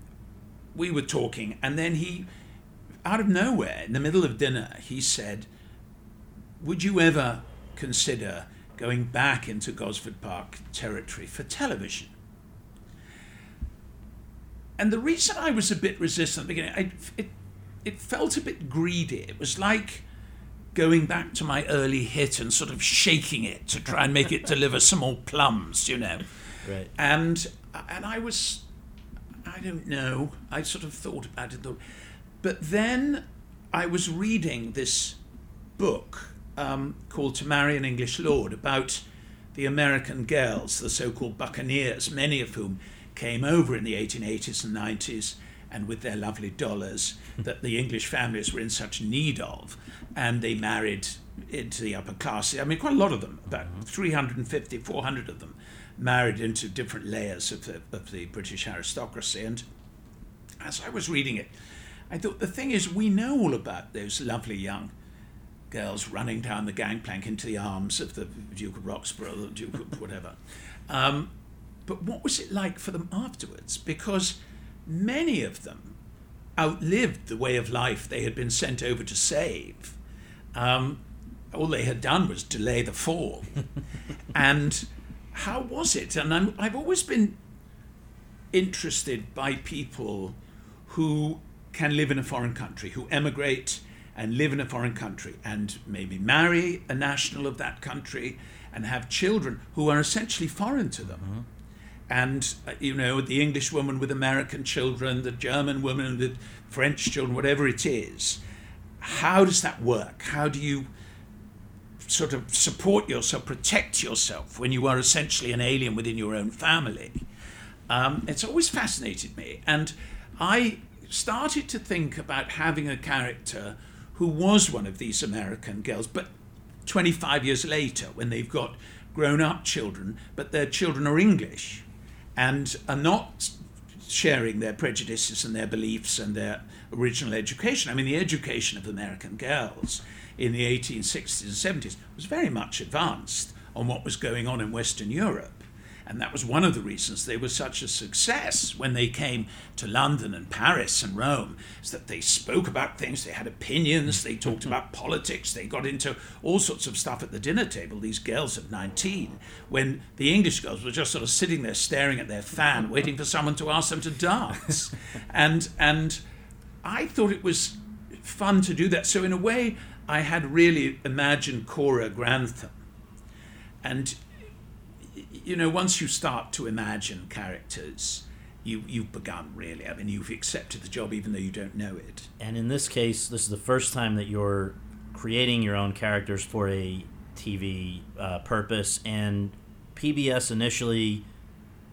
we were talking, and then he, out of nowhere, in the middle of dinner, he said, Would you ever consider going back into Gosford Park territory for television? And the reason I was a bit resistant at the beginning, I, it, it felt a bit greedy. It was like going back to my early hit and sort of shaking it to try and make it deliver some more plums, you know. Right. And and I was I don't know. I sort of thought about it, thought, but then I was reading this book um, called "To Marry an English Lord" about the American girls, the so-called buccaneers, many of whom came over in the 1880s and 90s, and with their lovely dollars that the English families were in such need of, and they married into the upper class. I mean, quite a lot of them, about 350, 400 of them, married into different layers of the, of the British aristocracy. And as I was reading it, I thought the thing is, we know all about those lovely young girls running down the gangplank into the arms of the Duke of Roxburghe, the Duke of whatever. Um, but what was it like for them afterwards? Because many of them outlived the way of life they had been sent over to save. Um, all they had done was delay the fall. and how was it? And I'm, I've always been interested by people who can live in a foreign country, who emigrate and live in a foreign country and maybe marry a national of that country and have children who are essentially foreign to them. And, uh, you know, the English woman with American children, the German woman with French children, whatever it is. How does that work? How do you sort of support yourself, protect yourself when you are essentially an alien within your own family? Um, it's always fascinated me. And I started to think about having a character who was one of these American girls, but 25 years later, when they've got grown up children, but their children are English and are not sharing their prejudices and their beliefs and their original education. I mean, the education of American girls in the 1860s and 70s was very much advanced on what was going on in Western Europe. And that was one of the reasons they were such a success when they came to London and Paris and Rome, is that they spoke about things, they had opinions, they talked mm-hmm. about politics, they got into all sorts of stuff at the dinner table, these girls at 19, when the English girls were just sort of sitting there staring at their fan, waiting for someone to ask them to dance. and and I thought it was fun to do that. So in a way, I had really imagined Cora Grantham. And you know, once you start to imagine characters, you you've begun really. I mean, you've accepted the job even though you don't know it. And in this case, this is the first time that you're creating your own characters for a TV uh, purpose. And PBS initially,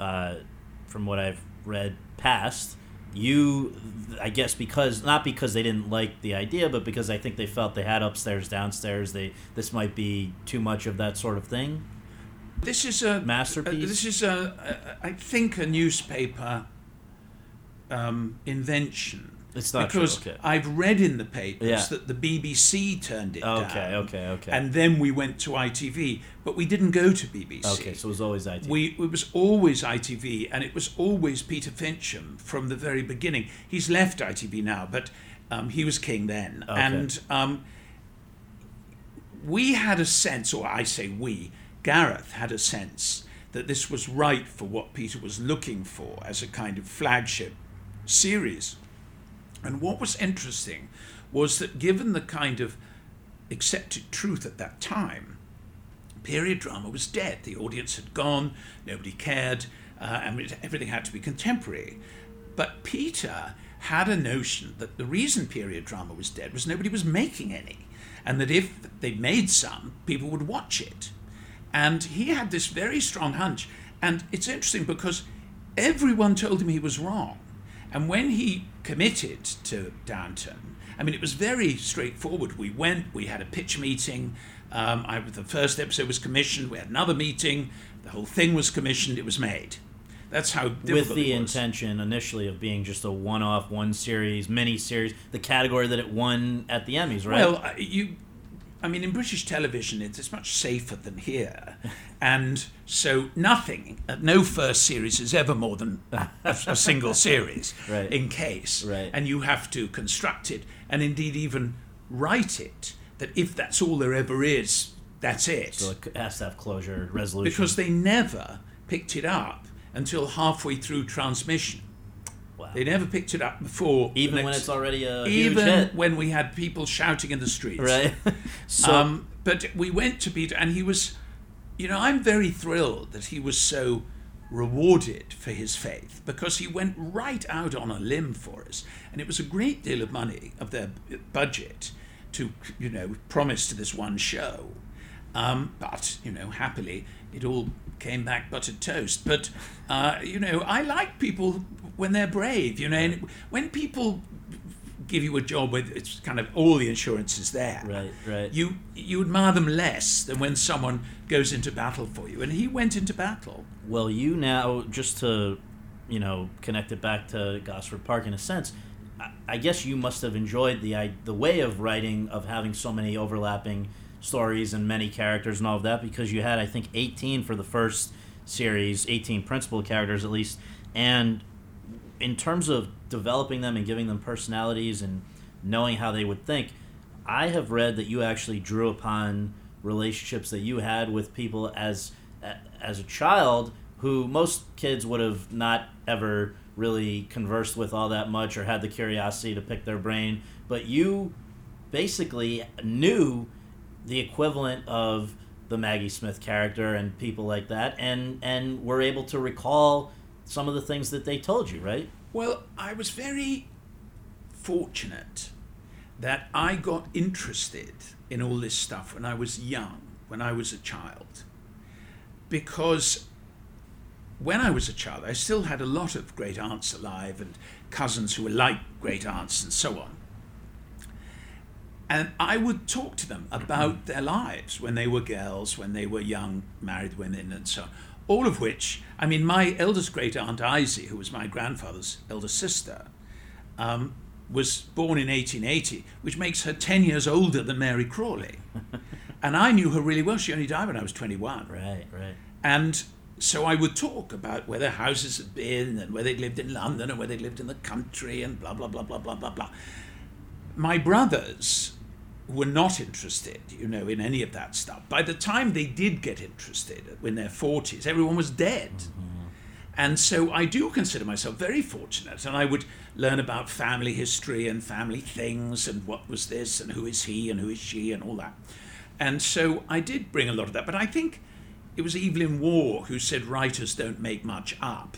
uh, from what I've read, passed. You, I guess, because not because they didn't like the idea, but because I think they felt they had upstairs, downstairs. They this might be too much of that sort of thing. This is a Masterpiece? uh, this is a, a, I think, a newspaper um, invention. It's not true, because okay. I've read in the papers Yeah. that the BBC turned it Okay, down. okay, okay. Okay. And then we went to ITV, but we didn't go to BBC. Okay, so it was always IT. We, it was always ITV, and it was always Peter Fincham from the very beginning. He's left ITV now, but um, he was king then. Okay. And um, we had a sense, or I say we, Gareth had a sense that this was right for what Peter was looking for as a kind of flagship series. And what was interesting was that given the kind of accepted truth at that time, period drama was dead. The audience had gone, nobody cared, uh, and everything had to be contemporary. But Peter had a notion that the reason period drama was dead was nobody was making any, and that if they made some, people would watch it. And he had this very strong hunch. And it's interesting because everyone told him he was wrong. And when he committed to Downton, I mean, it was very straightforward. We went, we had a pitch meeting. Um, I, the first episode was commissioned. We had another meeting. The whole thing was commissioned. It was made. That's how with the intention initially of being just a one-off, one series, mini series, the category that it won at the Emmys, right? Well, you, I mean, in British television, it's, it's much safer than here, and so nothing, uh, no first series is ever more than a, a single series Right. in case, Right. and you have to construct it, and indeed even write it that if that's all there ever is, that's it, so it has to have closure, resolution. because they never picked it up until halfway through transmission. Wow. They never picked it up before. even when it's already a huge even when we had people shouting in the streets. right? so um, but we went to Peter, and he was, you know, I'm very thrilled that he was so rewarded for his faith because he went right out on a limb for us, and it was a great deal of money of their budget to, you know, promise to this one show. Um, but you know, happily, it all came back buttered toast. But uh, you know, I like people when they're brave. You know, and when people give you a job with it's kind of all the insurance is there. Right, right. You you admire them less than when someone goes into battle for you, and he went into battle. Well, you now just to, you know, connect it back to Gosford Park in a sense. I- I guess you must have enjoyed the i- the way of writing of having so many overlapping stories and many characters and all of that because you had I think 18 for the first series, 18 principal characters at least, and in terms of developing them and giving them personalities and knowing how they would think, I have read that you actually drew upon relationships that you had with people as as a child who most kids would have not ever really conversed with all that much or had the curiosity to pick their brain, but you basically knew the equivalent of the Maggie Smith character and people like that and and were able to recall some of the things that they told you, right? Well, I was very fortunate that I got interested in all this stuff when I was young, when I was a child. Because when I was a child, I still had a lot of great aunts alive and cousins who were like great aunts and so on. And I would talk to them about their lives when they were girls, when they were young married women, and so on. All of which, I mean, my eldest great aunt Izzy, who was my grandfather's eldest sister, um, was born in 1880, which makes her 10 years older than Mary Crawley. and I knew her really well. She only died when I was 21. Right, right. And so I would talk about where their houses had been and where they'd lived in London and where they'd lived in the country and blah, blah, blah, blah, blah, blah, blah. My brothers were not interested, you know, in any of that stuff. By the time they did get interested in their 40s, everyone was dead. Mm-hmm. And so I do consider myself very fortunate, and I would learn about family history and family things and what was this and who is he and who is she and all that. And so I did bring a lot of that, but I think it was Evelyn Waugh who said writers don't make much up.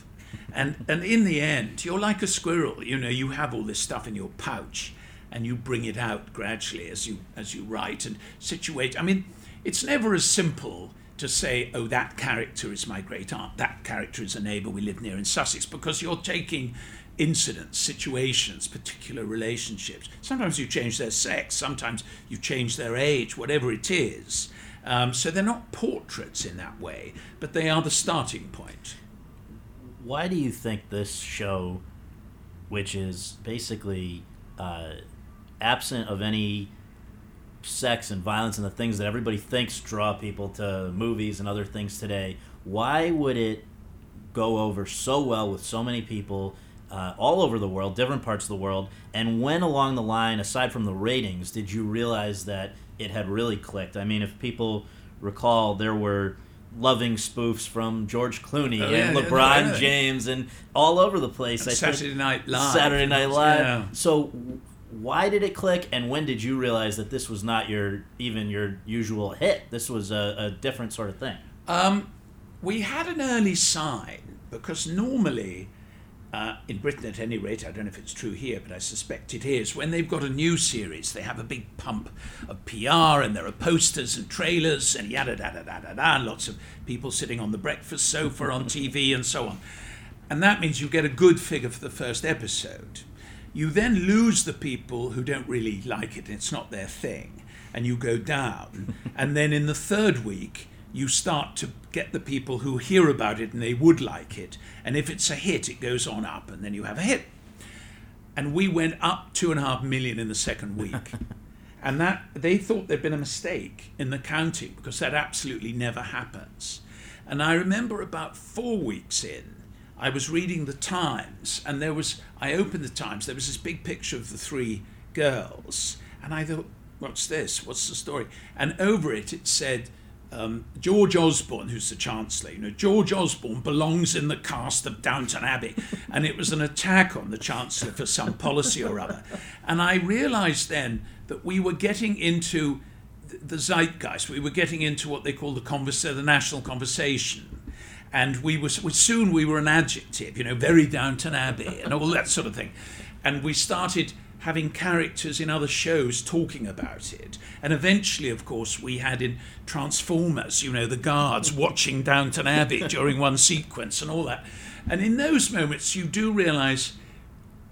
And, and in the end, you're like a squirrel, you know, you have all this stuff in your pouch and you bring it out gradually as you as you write and situate. I mean, it's never as simple to say, oh, that character is my great aunt, that character is a neighbour we live near in Sussex, because you're taking incidents, situations, particular relationships. Sometimes you change their sex, sometimes you change their age, whatever it is. Um, so they're not portraits in that way, but they are the starting point. Why do you think this show, which is basically uh, absent of any sex and violence and the things that everybody thinks draw people to movies and other things today, why would it go over so well with so many people uh, all over the world, different parts of the world? And when along the line, aside from the ratings, did you realize that it had really clicked? I mean, if people recall, there were loving spoofs from George Clooney Oh, yeah, and LeBron yeah. James and all over the place. And I think- Saturday Night Live. Saturday Night Live. Yeah. So, why did it click, and when did you realize that this was not your even your usual hit? This was a, a different sort of thing. Um, we had an early sign because normally, uh, in Britain at any rate, I don't know if it's true here, but I suspect it is, when they've got a new series, they have a big pump of PR and there are posters and trailers and yada da da da da da, and lots of people sitting on the breakfast sofa on TV and so on. And that means you get a good figure for the first episode. You then lose the people who don't really like it, it's not their thing, and you go down. and then in the third week, you start to get the people who hear about it and they would like it. And if it's a hit, it goes on up, and then you have a hit. And we went up two and a half million in the second week. and that they thought there'd been a mistake in the counting because that absolutely never happens. And I remember about four weeks in, I was reading the Times, and there was I opened the Times. There was this big picture of the three girls, and I thought, "What's this? What's the story?" And over it, it said. Um, George Osborne, who's the Chancellor, you know, George Osborne belongs in the cast of Downton Abbey, and it was an attack on the Chancellor for some policy or other. And I realised then that we were getting into the zeitgeist. We were getting into what they call the the national conversation, and we were we, soon we were an adjective, you know, very Downton Abbey and all that sort of thing, and we started having characters in other shows talking about it. And eventually, of course, we had in Transformers, you know, the guards watching Downton Abbey during one sequence and all that. And in those moments, you do realize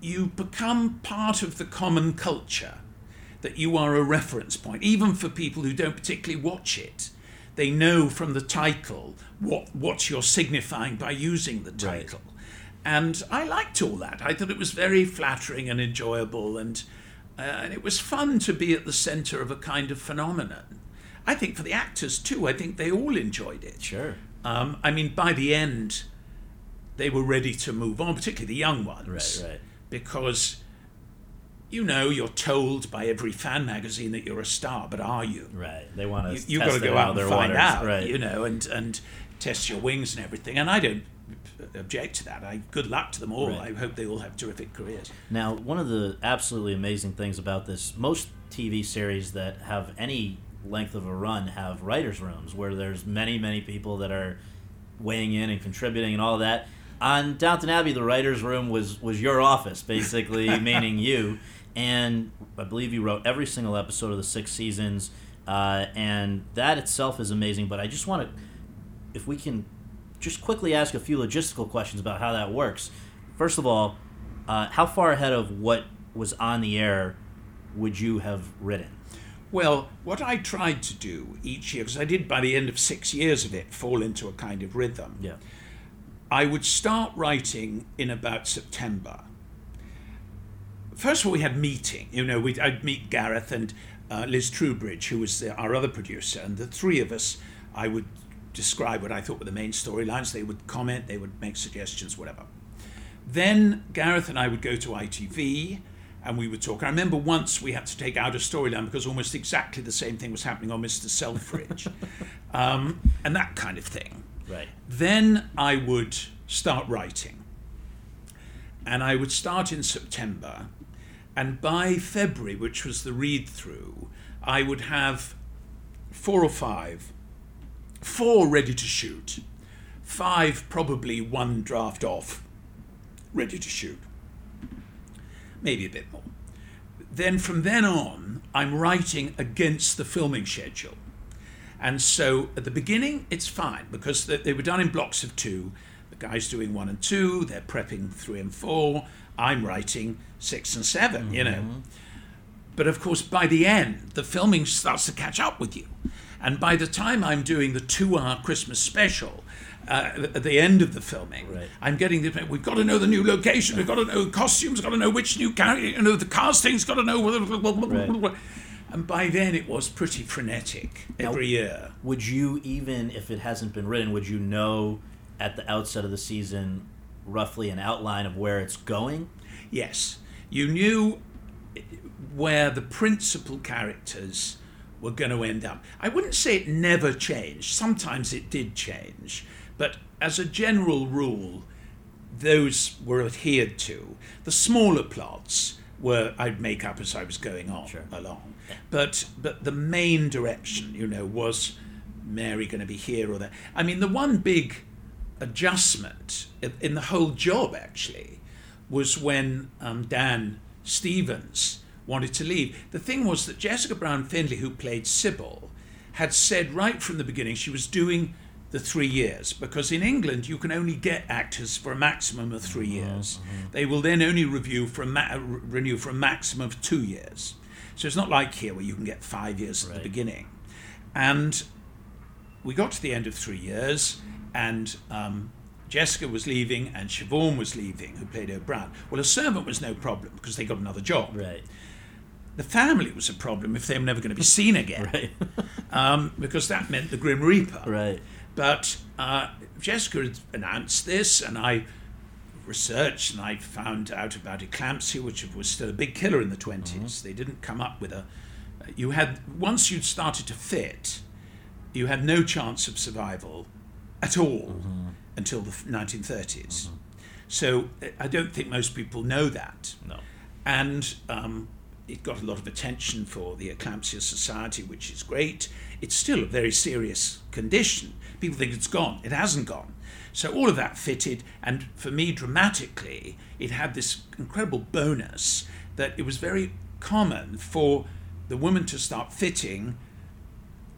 you become part of the common culture, that you are a reference point, even for people who don't particularly watch it. They know from the title what, what you're signifying by using the title. And I liked all that. I thought it was very flattering and enjoyable, and, uh, and it was fun to be at the centre of a kind of phenomenon. I think for the actors too, I think they all enjoyed it. Sure. Um, I mean, by the end, they were ready to move on, particularly the young ones. Right, right. Because, you know, you're told by every fan magazine that you're a star, but are you? Right. They want You, to. you've got to go out and find out, Right. you know, and, and test your wings and everything. And I don't object to that. I good luck to them all. Right. I hope they all have terrific careers. Now, one of the absolutely amazing things about this, most TV series that have any length of a run have writers' rooms where there's many, many people that are weighing in and contributing and all that. On Downton Abbey, the writers' room was was your office, basically, meaning you. And I believe you wrote every single episode of the six seasons, uh, and that itself is amazing. But I just want to, if we can, just quickly ask a few logistical questions about how that works. First of all, uh, how far ahead of what was on the air would you have written? Well, what I tried to do each year, because I did by the end of six years of it fall into a kind of rhythm, Yeah. I would start writing in about September. First of all, we had meeting. You know, we'd, I'd meet Gareth and uh, Liz Trubridge, who was the, our other producer, and the three of us, I would describe what I thought were the main storylines. They would comment, they would make suggestions, whatever. Then Gareth and I would go to ITV and we would talk. I remember once we had to take out a storyline because almost exactly the same thing was happening on Mr. Selfridge um, and that kind of thing. Right. Then I would start writing. And I would start in September. And by February, which was the read through, I would have four or five, four ready to shoot, five probably one draft off, ready to shoot, maybe a bit more. Then from then on, I'm writing against the filming schedule. And so at the beginning, it's fine because they, were done in blocks of two. The guy's doing one and two, they're prepping three and four. I'm writing six and 7 you know. Mm-hmm. But of course, by the end, the filming starts to catch up with you. And by the time I'm doing the two hour Christmas special, uh, at the end of the filming, Right. I'm getting the. We've got to know the new location. We've got to know the costumes. Got to know which new character. You know the casting's. Got to know. Right. And by then it was pretty frenetic every year. Would you even, if it hasn't been written, would you know at the outset of the season roughly an outline of where it's going? Yes, you knew where the principal characters were going to end up. I wouldn't say it never changed. Sometimes it did change, but as a general rule, those were adhered to. The smaller plots were I'd make up as I was going on Sure. along, but but the main direction, you know, was Mary going to be here or there. I mean, the one big adjustment in, in the whole job actually was when um, Dan Stevens wanted to leave. The thing was that Jessica Brown Findlay, who played Sybil, had said right from the beginning she was doing the three years because in England you can only get actors for a maximum of 3 years. They will then only review for a ma- renew for a maximum of two years. So it's not like here where you can get five years at the beginning. And we got to the end of three years, and um, Jessica was leaving, and Siobhan was leaving, who played O'Brien. Well, a servant was no problem because they got another job. Right. The family was a problem if they were never going to be seen again, Right. um, because that meant the Grim Reaper. right. But uh, Jessica had announced this, and I researched and I found out about eclampsia, which was still a big killer in the 20s. They didn't come up with a. You had once you'd started to fit, you had no chance of survival at all until the 1930s. So uh, I don't think most people know that No. and um, it got a lot of attention for the Eclampsia Society, which is great. It's still a very serious condition. People think it's gone. It hasn't gone. So all of that fitted, and for me, dramatically, it had this incredible bonus that it was very common for the woman to start fitting,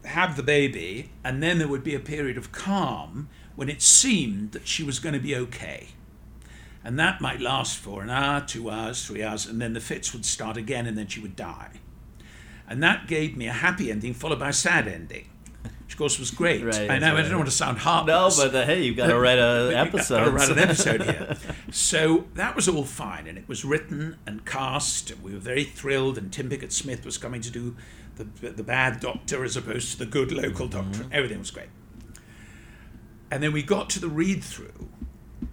have the baby, and then there would be a period of calm when it seemed that she was going to be okay. And that might last for an hour, two hours, three hours, and then the fits would start again and then she would die. And that gave me a happy ending followed by a sad ending, which of course was great. Right, I know I that's don't want to sound heartless. No, but uh, hey, you've got to write an episode. gotta write an episode here. So that was all fine, and it was written and cast. And we were very thrilled, and Tim Pigott-Smith was coming to do the the bad doctor as opposed to the good local doctor. Everything was great. And then we got to the read through,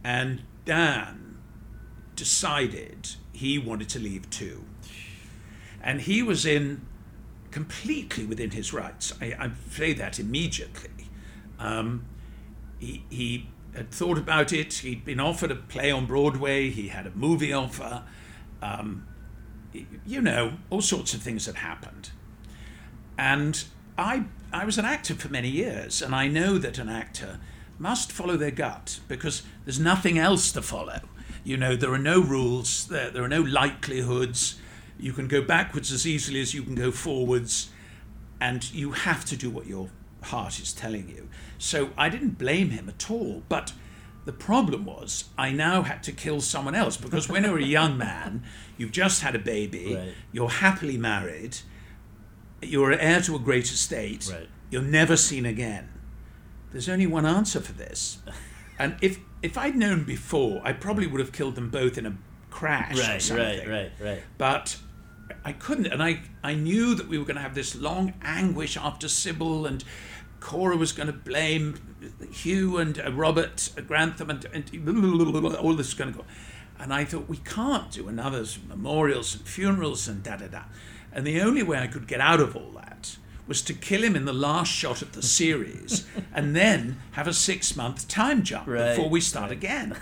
and Dan decided he wanted to leave too. And he was in completely within his rights. I, I say that immediately. Um, he, he had thought about it. He'd been offered a play on Broadway. He had a movie offer. Um, you know, all sorts of things had happened. And I, I was an actor for many years, and I know that an actor must follow their gut because there's nothing else to follow. You know, there are no rules, there, there are no likelihoods. You can go backwards as easily as you can go forwards, and you have to do what your heart is telling you. So I didn't blame him at all, but the problem was I now had to kill someone else because when you're a young man, you've just had a baby, Right. you're happily married, you're heir to a great estate, Right. you're never seen again. There's only one answer for this. And if if I'd known before, I probably would have killed them both in a crash or right, something. right, right, right. But I couldn't, and I, I knew that we were going to have this long anguish after Sybil, and Cora was going to blame Hugh and uh, Robert Grantham and, and all this is going to go. And I thought, we can't do another memorials and funerals and da da da. And the only way I could get out of all that was to kill him in the last shot of the series and then have a six month time jump Right. before we start again.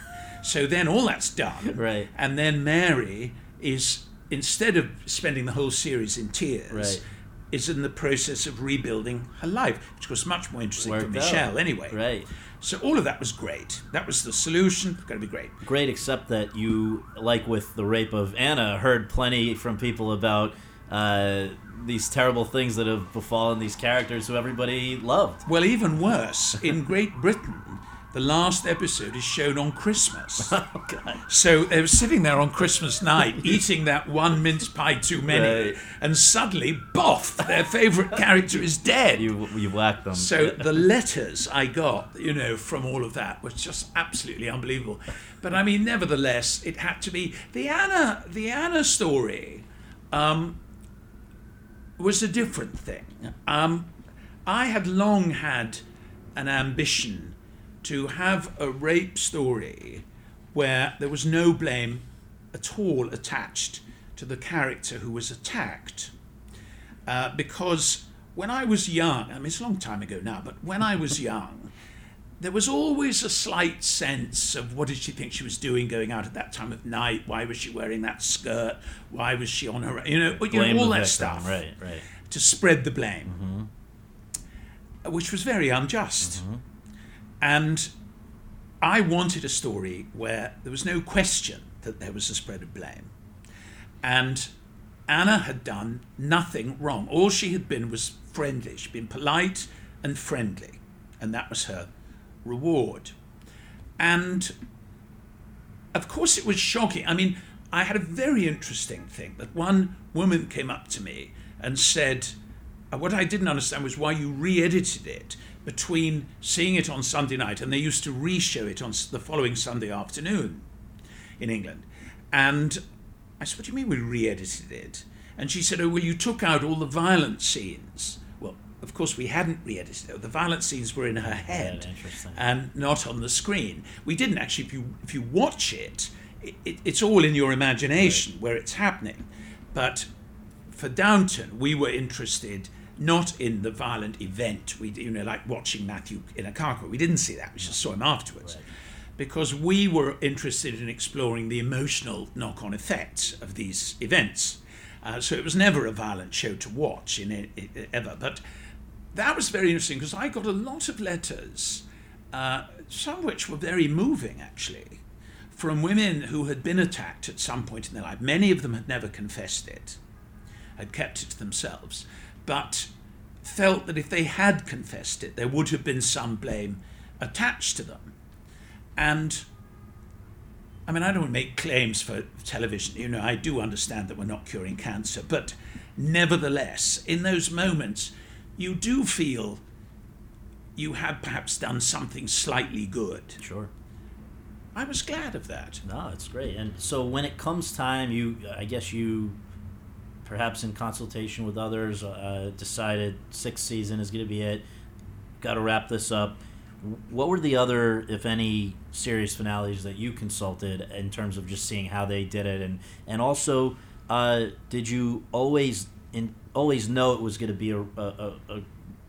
So then all that's done. Right. And then Mary is, instead of spending the whole series in tears, Right. is in the process of rebuilding her life, which was much more interesting for Worked out. Michelle anyway. Right. So all of that was great. That was the solution. Going to be great. Great, except that you, like with the rape of Anna, heard plenty from people about uh, these terrible things that have befallen these characters who everybody loved. Well, even worse, in Great Britain, the last episode is shown on Christmas. Oh. So they were sitting there on Christmas night eating that one mince pie too many, Right. and suddenly, boff, their favourite character is dead. You, you whacked them. So the letters I got, you know, from all of that was just absolutely unbelievable. But I mean, nevertheless, it had to be the Anna, the Anna story, um, was a different thing. Um, I had long had an ambition to have a rape story where there was no blame at all attached to the character who was attacked uh, because when I was young, I mean, it's a long time ago now, but when I was young, there was always a slight sense of what did she think she was doing going out at that time of night? Why was she wearing that skirt? Why was she on her, you know, you know all that stuff Right, right. to spread the blame, which was very unjust. And I wanted a story where there was no question that there was a spread of blame. And Anna had done nothing wrong. All she had been was friendly. She'd been polite and friendly. And that was her reward. And of course, it was shocking. I mean, I had a very interesting thing that one woman came up to me and said, uh, What I didn't understand was why you re edited it between seeing it on Sunday night and they used to re show it on the following Sunday afternoon in England. And I said, What do you mean we re edited it? And she said, Oh, well, you took out all the violent scenes. Of course, we hadn't re edited it. The violent scenes were in her head and not on the screen. We didn't actually, if you, if you watch it, it, it, it's all in your imagination where it's happening. But for Downton, we were interested not in the violent event. We, you know, like watching Matthew in a car crash. We didn't see that. We just saw him afterwards, because we were interested in exploring the emotional knock-on effects of these events. Uh, so it was never a violent show to watch in it, it- ever. But that was very interesting because I got a lot of letters, uh, some of which were very moving actually, from women who had been attacked at some point in their life. Many of them had never confessed it, had kept it to themselves, but felt that if they had confessed it, there would have been some blame attached to them. And I mean, I don't make claims for television. You know, I do understand that we're not curing cancer, but nevertheless, in those moments, you do feel you have perhaps done something slightly good. Sure. I was glad of that. No, it's great. And so when it comes time, you, I guess you, perhaps in consultation with others, uh, decided sixth season is going to be it. Got to wrap this up. What were the other, if any, series finales that you consulted in terms of just seeing how they did it, and and also, uh, did you always in always know it was going to be a, a, a,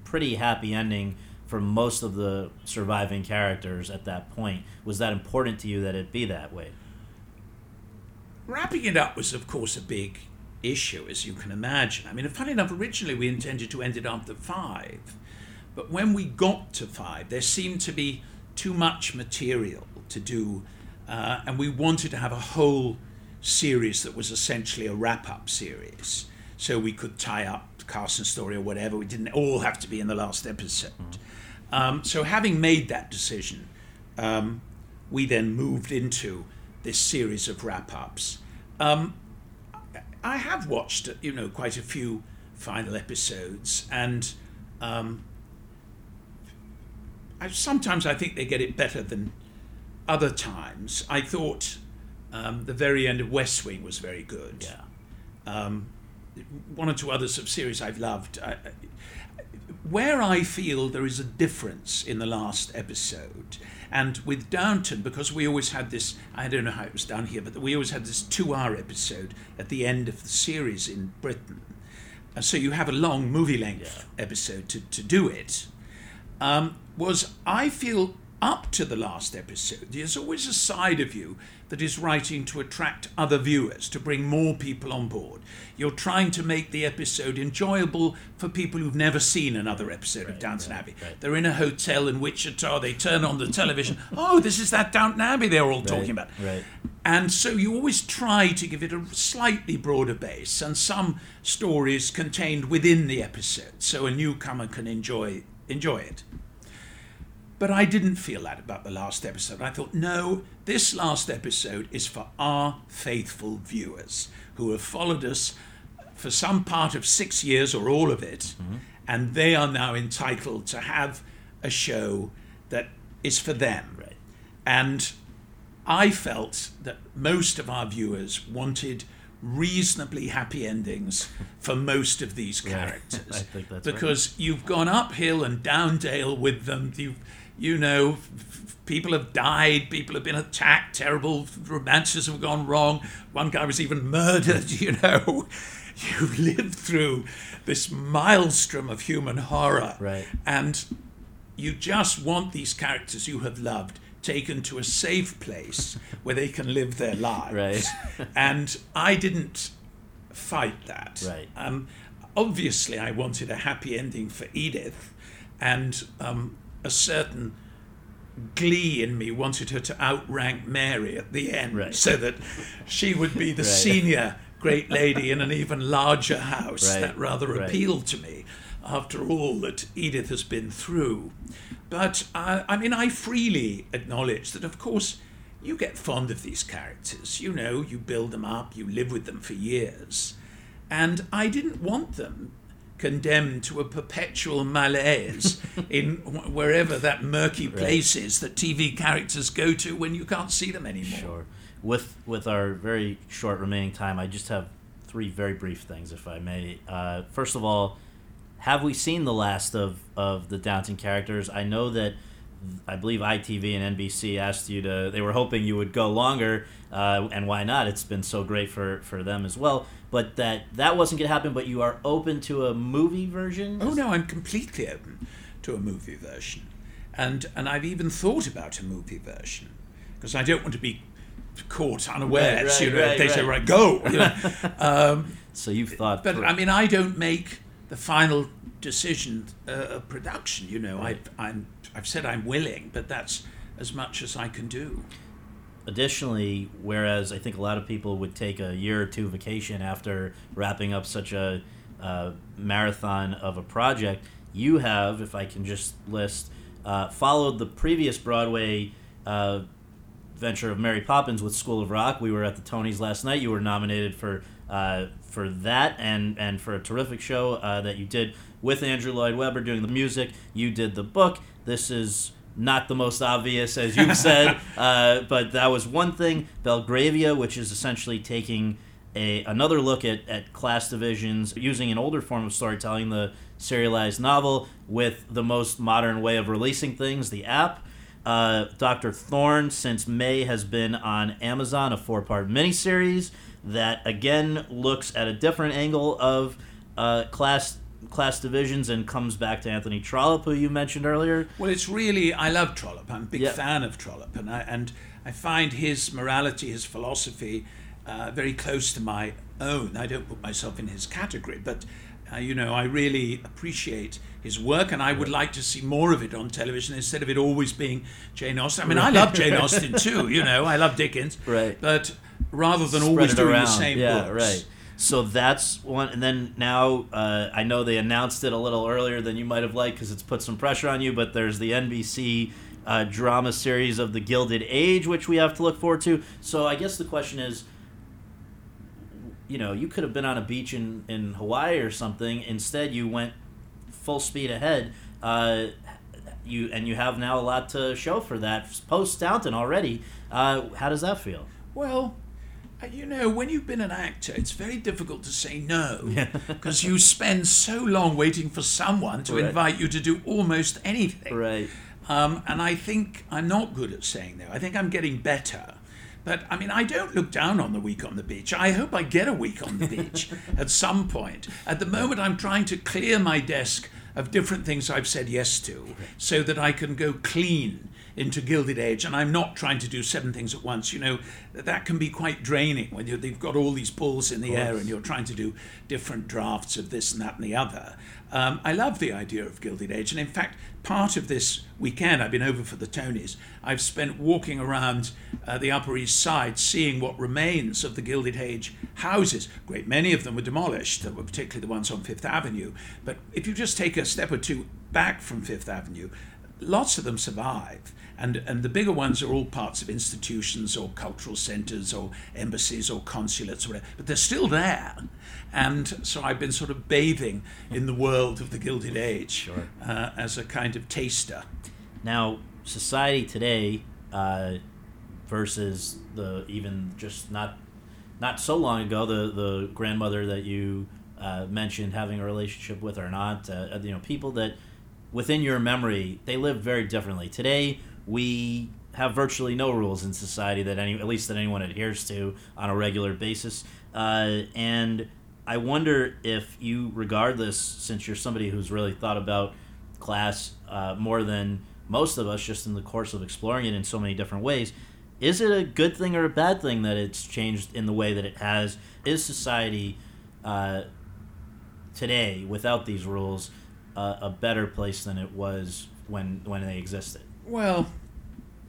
pretty happy ending for most of the surviving characters at that point? Was that important to you that it be that way? Wrapping it up was, of course, a big issue, as you can imagine. I mean, funny enough, originally we intended to end it after five, but when we got to five, there seemed to be too much material to do, uh, and we wanted to have a whole series that was essentially a wrap up series. So we could tie up Carson's story or whatever. We didn't all have to be in the last episode. Um, so, having made that decision, um, we then moved into this series of wrap ups. Um, I have watched, you know, quite a few final episodes, and um, I, sometimes I think they get it better than other times. I thought um, the very end of West Wing was very good. Yeah. One or two others of series I've loved. I, where I feel there is a difference in the last episode, and with Downton, because we always had this, I don't know how it was done here, but we always had this two hour episode at the end of the series in Britain. Uh, so you have a long movie length episode to, to do it. Um, was I feel up to the last episode, there's always a side of you that is writing to attract other viewers, to bring more people on board. You're trying to make the episode enjoyable for people who've never seen another episode of Downton Abbey. They're in a hotel in Wichita, they turn on the television, oh, this is that Downton Abbey they're all talking about. Right. And so you always try to give it a slightly broader base and some stories contained within the episode so a newcomer can enjoy enjoy it. But I didn't feel that about the last episode. I thought, no, this last episode is for our faithful viewers who have followed us for some part of six years or all of it, mm-hmm. and they are now entitled to have a show that is for them. Right. And I felt that most of our viewers wanted reasonably happy endings for most of these characters. I think that's right. because you've gone uphill and down dale with them. You've, you know, people have died, people have been attacked, terrible romances have gone wrong. One guy was even murdered, you know. You've lived through this maelstrom of human horror. Right. And you just want these characters you have loved taken to a safe place where they can live their lives. Right. and I didn't fight that. Right. Um, obviously, I wanted a happy ending for Edith, and um, a certain glee in me wanted her to outrank Mary at the end, Right. so that she would be the Right. senior great lady in an even larger house. Right. That rather appealed to me after all that Edith has been through. But uh, I mean, I freely acknowledge that, of course, you get fond of these characters. You know, you build them up, you live with them for years. And I didn't want them condemned to a perpetual malaise in wherever that murky place is that TV characters go to when you can't see them anymore. Sure. With with our very short remaining time, I just have three very brief things, if I may. Uh, first of all, have we seen the last of of the Downton characters? I know that I believe ITV and NBC asked you to. They were hoping you would go longer, uh, and why not? It's been so great for for them as well. But that that wasn't going to happen. But you are open to a movie version. Oh no, I'm completely open to a movie version, and and I've even thought about a movie version because I don't want to be caught unawares. Right, you know, right, if they say right. right, go. You know. um, So you've thought. but through- I mean, I don't make the final decision uh, of production. You know, I, I'm I've said I'm willing, but that's as much as I can do. additionally, whereas I think a lot of people would take a year or two vacation after wrapping up such a uh, marathon of a project, you have, if I can just list, uh, followed the previous Broadway uh, venture of Mary Poppins with School of Rock. We were at the Tonys last night. You were nominated for uh, for that and and for a terrific show uh, that you did with Andrew Lloyd Webber doing the music. You did the book. This is not the most obvious, as you've said, uh, but that was one thing. Belgravia, which is essentially taking a another look at, at class divisions using an older form of storytelling, the serialized novel, with the most modern way of releasing things, the app. Uh, Dr. Thorne, since May, has been on Amazon, a four part miniseries that again looks at a different angle of uh, class class divisions and comes back to Anthony Trollope, who you mentioned earlier. Well, it's really I love Trollope. I'm a big Yeah. fan of Trollope, and I and I find his morality, his philosophy, uh, very close to my own. I don't put myself in his category, but uh, you know, I really appreciate his work, and I would like to see more of it on television instead of it always being Jane Austen. I mean, I love Jane Austen too. You know, I love Dickens, Right. But rather than Spread always doing around. the same yeah, books, right. So that's one, and then now uh, I know they announced it a little earlier than you might have liked because it's put some pressure on you. But there's the NBC uh, drama series of the Gilded Age, which we have to look forward to. So I guess the question is, you know, you could have been on a beach in in Hawaii or something. Instead, you went full speed ahead. Uh, you and you have now a lot to show for that post Downton already. Uh, how does that feel? Well, You know, when you've been an actor, it's very difficult to say no because you spend so long waiting for someone to Right. invite you to do almost anything. Right. Um, and I think I'm not good at saying no. I think I'm getting better. But I mean, I don't look down on the week on the beach. I hope I get a week on the beach at some point. At the moment, I'm trying to clear my desk of different things I've said yes to so that I can go clean into Gilded Age. And I'm not trying to do seven things at once. You know, that can be quite draining when you you've got all these balls in the air and you're trying to do different drafts of this and that and the other. Um, I love the idea of Gilded Age. And in fact, part of this weekend, I've been over for the Tonys, I've spent walking around uh, the Upper East Side seeing what remains of the Gilded Age houses. A great many of them were demolished, particularly the ones on Fifth Avenue. But if you just take a step or two back from Fifth Avenue, lots of them survive. And, and the bigger ones are all parts of institutions or cultural centres or embassies or consulates or whatever, but they're still there. And so I've been sort of bathing in the world of the Gilded Age uh, as a kind of taster. Now, society today uh, versus the even just not not so long ago, the the grandmother that you uh, mentioned having a relationship with or not, uh, you know, people that within your memory they live very differently. Today, we have virtually no rules in society that any at least that anyone adheres to on a regular basis, uh, and I wonder if you regard this, since you're somebody who's really thought about class uh, more than most of us, just in the course of exploring it in so many different ways. Is it a good thing or a bad thing that it's changed in the way that it has? Is society uh, today, without these rules, uh, a better place than it was when when they existed? Well,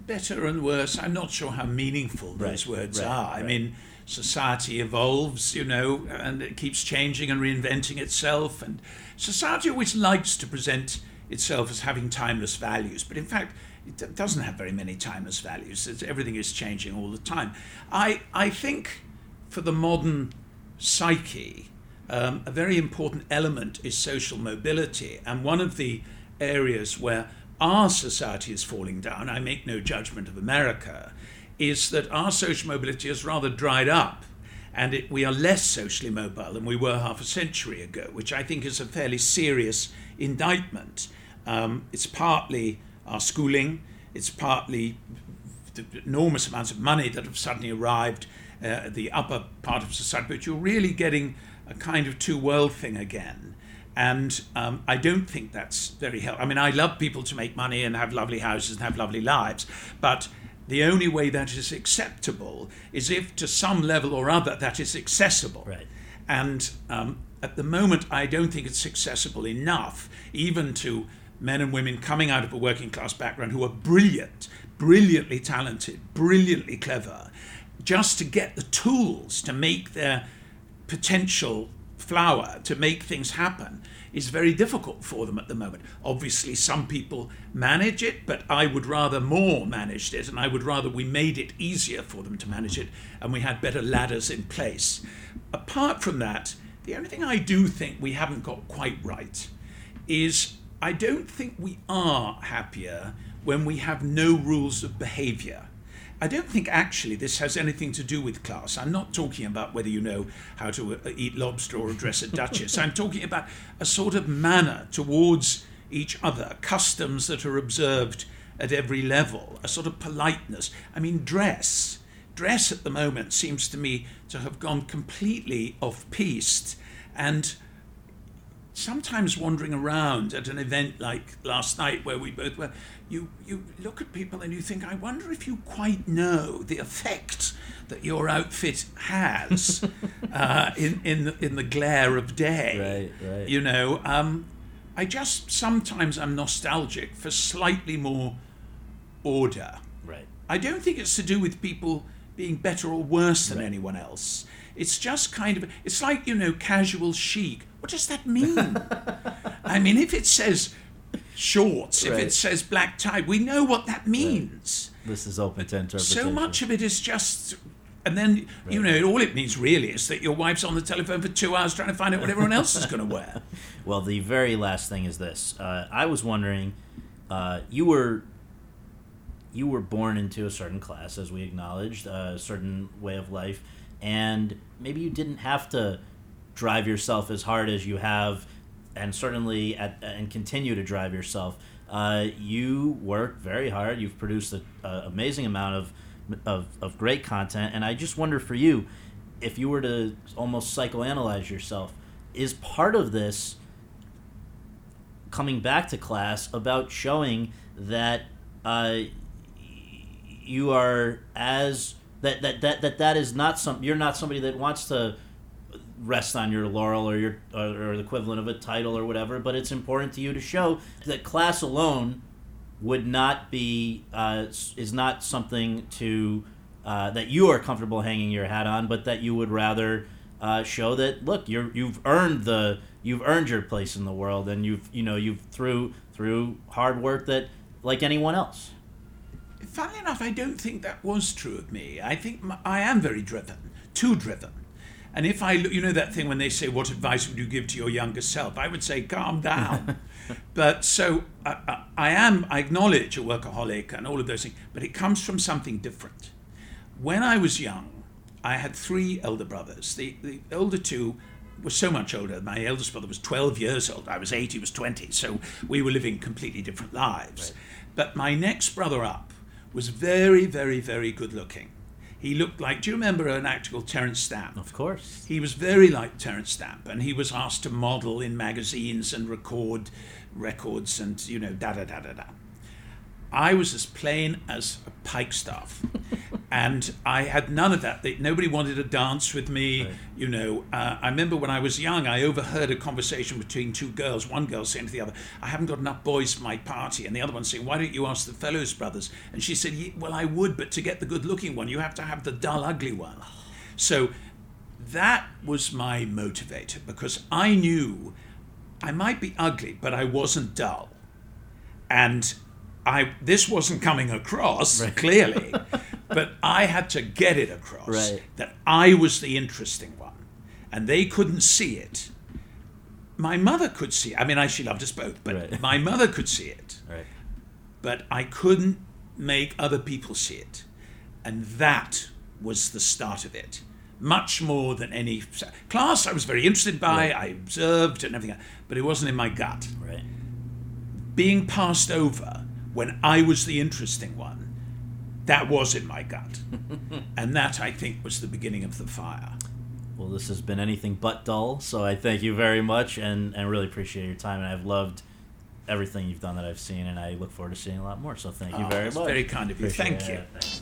better and worse. I'm not sure how meaningful those Right, words right, are. I mean, society evolves, you know, and it keeps changing and reinventing itself. And society always likes to present itself as having timeless values, but in fact, it doesn't have very many timeless values. It's, everything is changing all the time. I I think for the modern psyche, um, a very important element is social mobility. And one of the areas where our society is falling down, I make no judgment of America, is that our social mobility has rather dried up. And it, we are less socially mobile than we were half a century ago, which I think is a fairly serious indictment. Um, it's partly our schooling, it's partly the enormous amounts of money that have suddenly arrived uh, at the upper part of society, but you're really getting a kind of two world thing again. And um, I don't think that's very helpful. I mean, I love people to make money and have lovely houses and have lovely lives, but the only way that is acceptable is if, to some level or other, that is accessible. Right. And um, at the moment, I don't think it's accessible enough, even to men and women coming out of a working class background who are brilliant, brilliantly talented, brilliantly clever, just to get the tools to make their potential flower, to make things happen, is very difficult for them at the moment. Obviously, some people manage it, but I would rather more managed it, and I would rather we made it easier for them to manage it and we had better ladders in place. Apart from that, the only thing I do think we haven't got quite right is I don't think we are happier when we have no rules of behavior. I don't think actually this has anything to do with class. I'm not talking about whether you know how to uh, eat lobster or dress a duchess. I'm talking about a sort of manner towards each other, customs that are observed at every level, a sort of politeness. I mean, dress. Dress at the moment seems to me to have gone completely off piste and sometimes wandering around at an event like last night where we both were, you, you look at people and you think, I wonder if you quite know the effect that your outfit has uh, in, in, the, in the glare of day. Right, right. You know, um, I just sometimes I'm nostalgic for slightly more order. Right. I don't think it's to do with people being better or worse than anyone else. It's just kind of, it's like, you know, casual chic. What does that mean? I mean, if it says shorts, if it says black tie, we know what that means. This is open to interpretation. So much of it is just, and then, you know, all it means really is that your wife's on the telephone for two hours trying to find out what everyone else is going to wear. Well, the very last thing is this. Uh, I was wondering, uh, you were you were born into a certain class, as we acknowledged, a certain way of life, and maybe you didn't have to drive yourself as hard as you have, and certainly at, and continue to drive yourself. Uh, you work very hard. You've produced an amazing amount of, of of great content, and I just wonder for you, if you were to almost psychoanalyze yourself, is part of this coming back to class about showing that uh, you are as that, that that that that is not some you're not somebody that wants to rest on your laurel or your or, or the equivalent of a title or whatever but it's important to you to show that class alone would not be uh, is not something to uh, that you are comfortable hanging your hat on but that you would rather uh, show that look you're you've earned the you've earned your place in the world and you've you know you've through through hard work that like anyone else Funny enough, I don't think that was true of me. I think I am very driven, too driven. And if I, look- you know, that thing when they say, "What advice would you give to your younger self?" I would say, "Calm down." but so I, I, I am. I acknowledge a workaholic and all of those things, but it comes from something different. When I was young, I had three elder brothers. The the older two were so much older. My eldest brother was 12 years old. I was eight. He was 20. So we were living completely different lives. But my next brother up was very, very, very good looking. He looked like, do you remember an actor called Terence Stamp? of course He was very like Terence Stamp, and he was asked to model in magazines and record records and, you know, da da da da da. I was as plain as a pikestaff, and I had none of that. They, nobody wanted to dance with me. You know, uh, I remember when I was young, I overheard a conversation between two girls. One girl saying to the other, "I haven't got enough boys for my party," and the other one saying, "Why don't you ask the Fellowes brothers?" And she said, "Well, I would, but to get the good-looking one, you have to have the dull, ugly one." So that was my motivator because I knew I might be ugly, but I wasn't dull. And I this wasn't coming across clearly, but I had to get it across Right. that I was the interesting one. And they couldn't see it. My mother could see it. I mean, I, she loved us both, but Right. my mother could see it. right But I couldn't make other people see it. And that was the start of it. Much more than any class I was very interested by, I observed and everything, but it wasn't in my gut. right Being passed over when I was the interesting one, that was in my gut. and that, I think, was the beginning of the fire. Well, this has been anything but dull, so I thank you very much and, and really appreciate your time. And I've loved everything you've done that I've seen, and I look forward to seeing a lot more. So thank you Oh, very that's much. very kind of you. Appreciate Thank you. it. Thanks.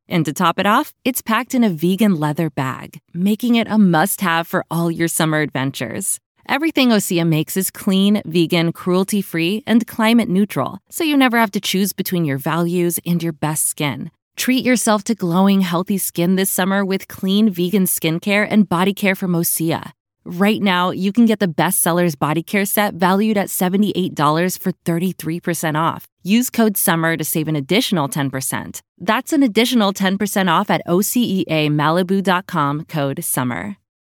And to top it off, it's packed in a vegan leather bag, making it a must have for all your summer adventures. Everything Osea makes is clean, vegan, cruelty free, and climate neutral, so you never have to choose between your values and your best skin. Treat yourself to glowing, healthy skin this summer with clean vegan skincare and body care from Osea. Right now, you can get the bestsellers body care set valued at $78 for 33% off. Use code SUMMER to save an additional 10%. That's an additional 10% off at OseaMalibu.com code SUMMER.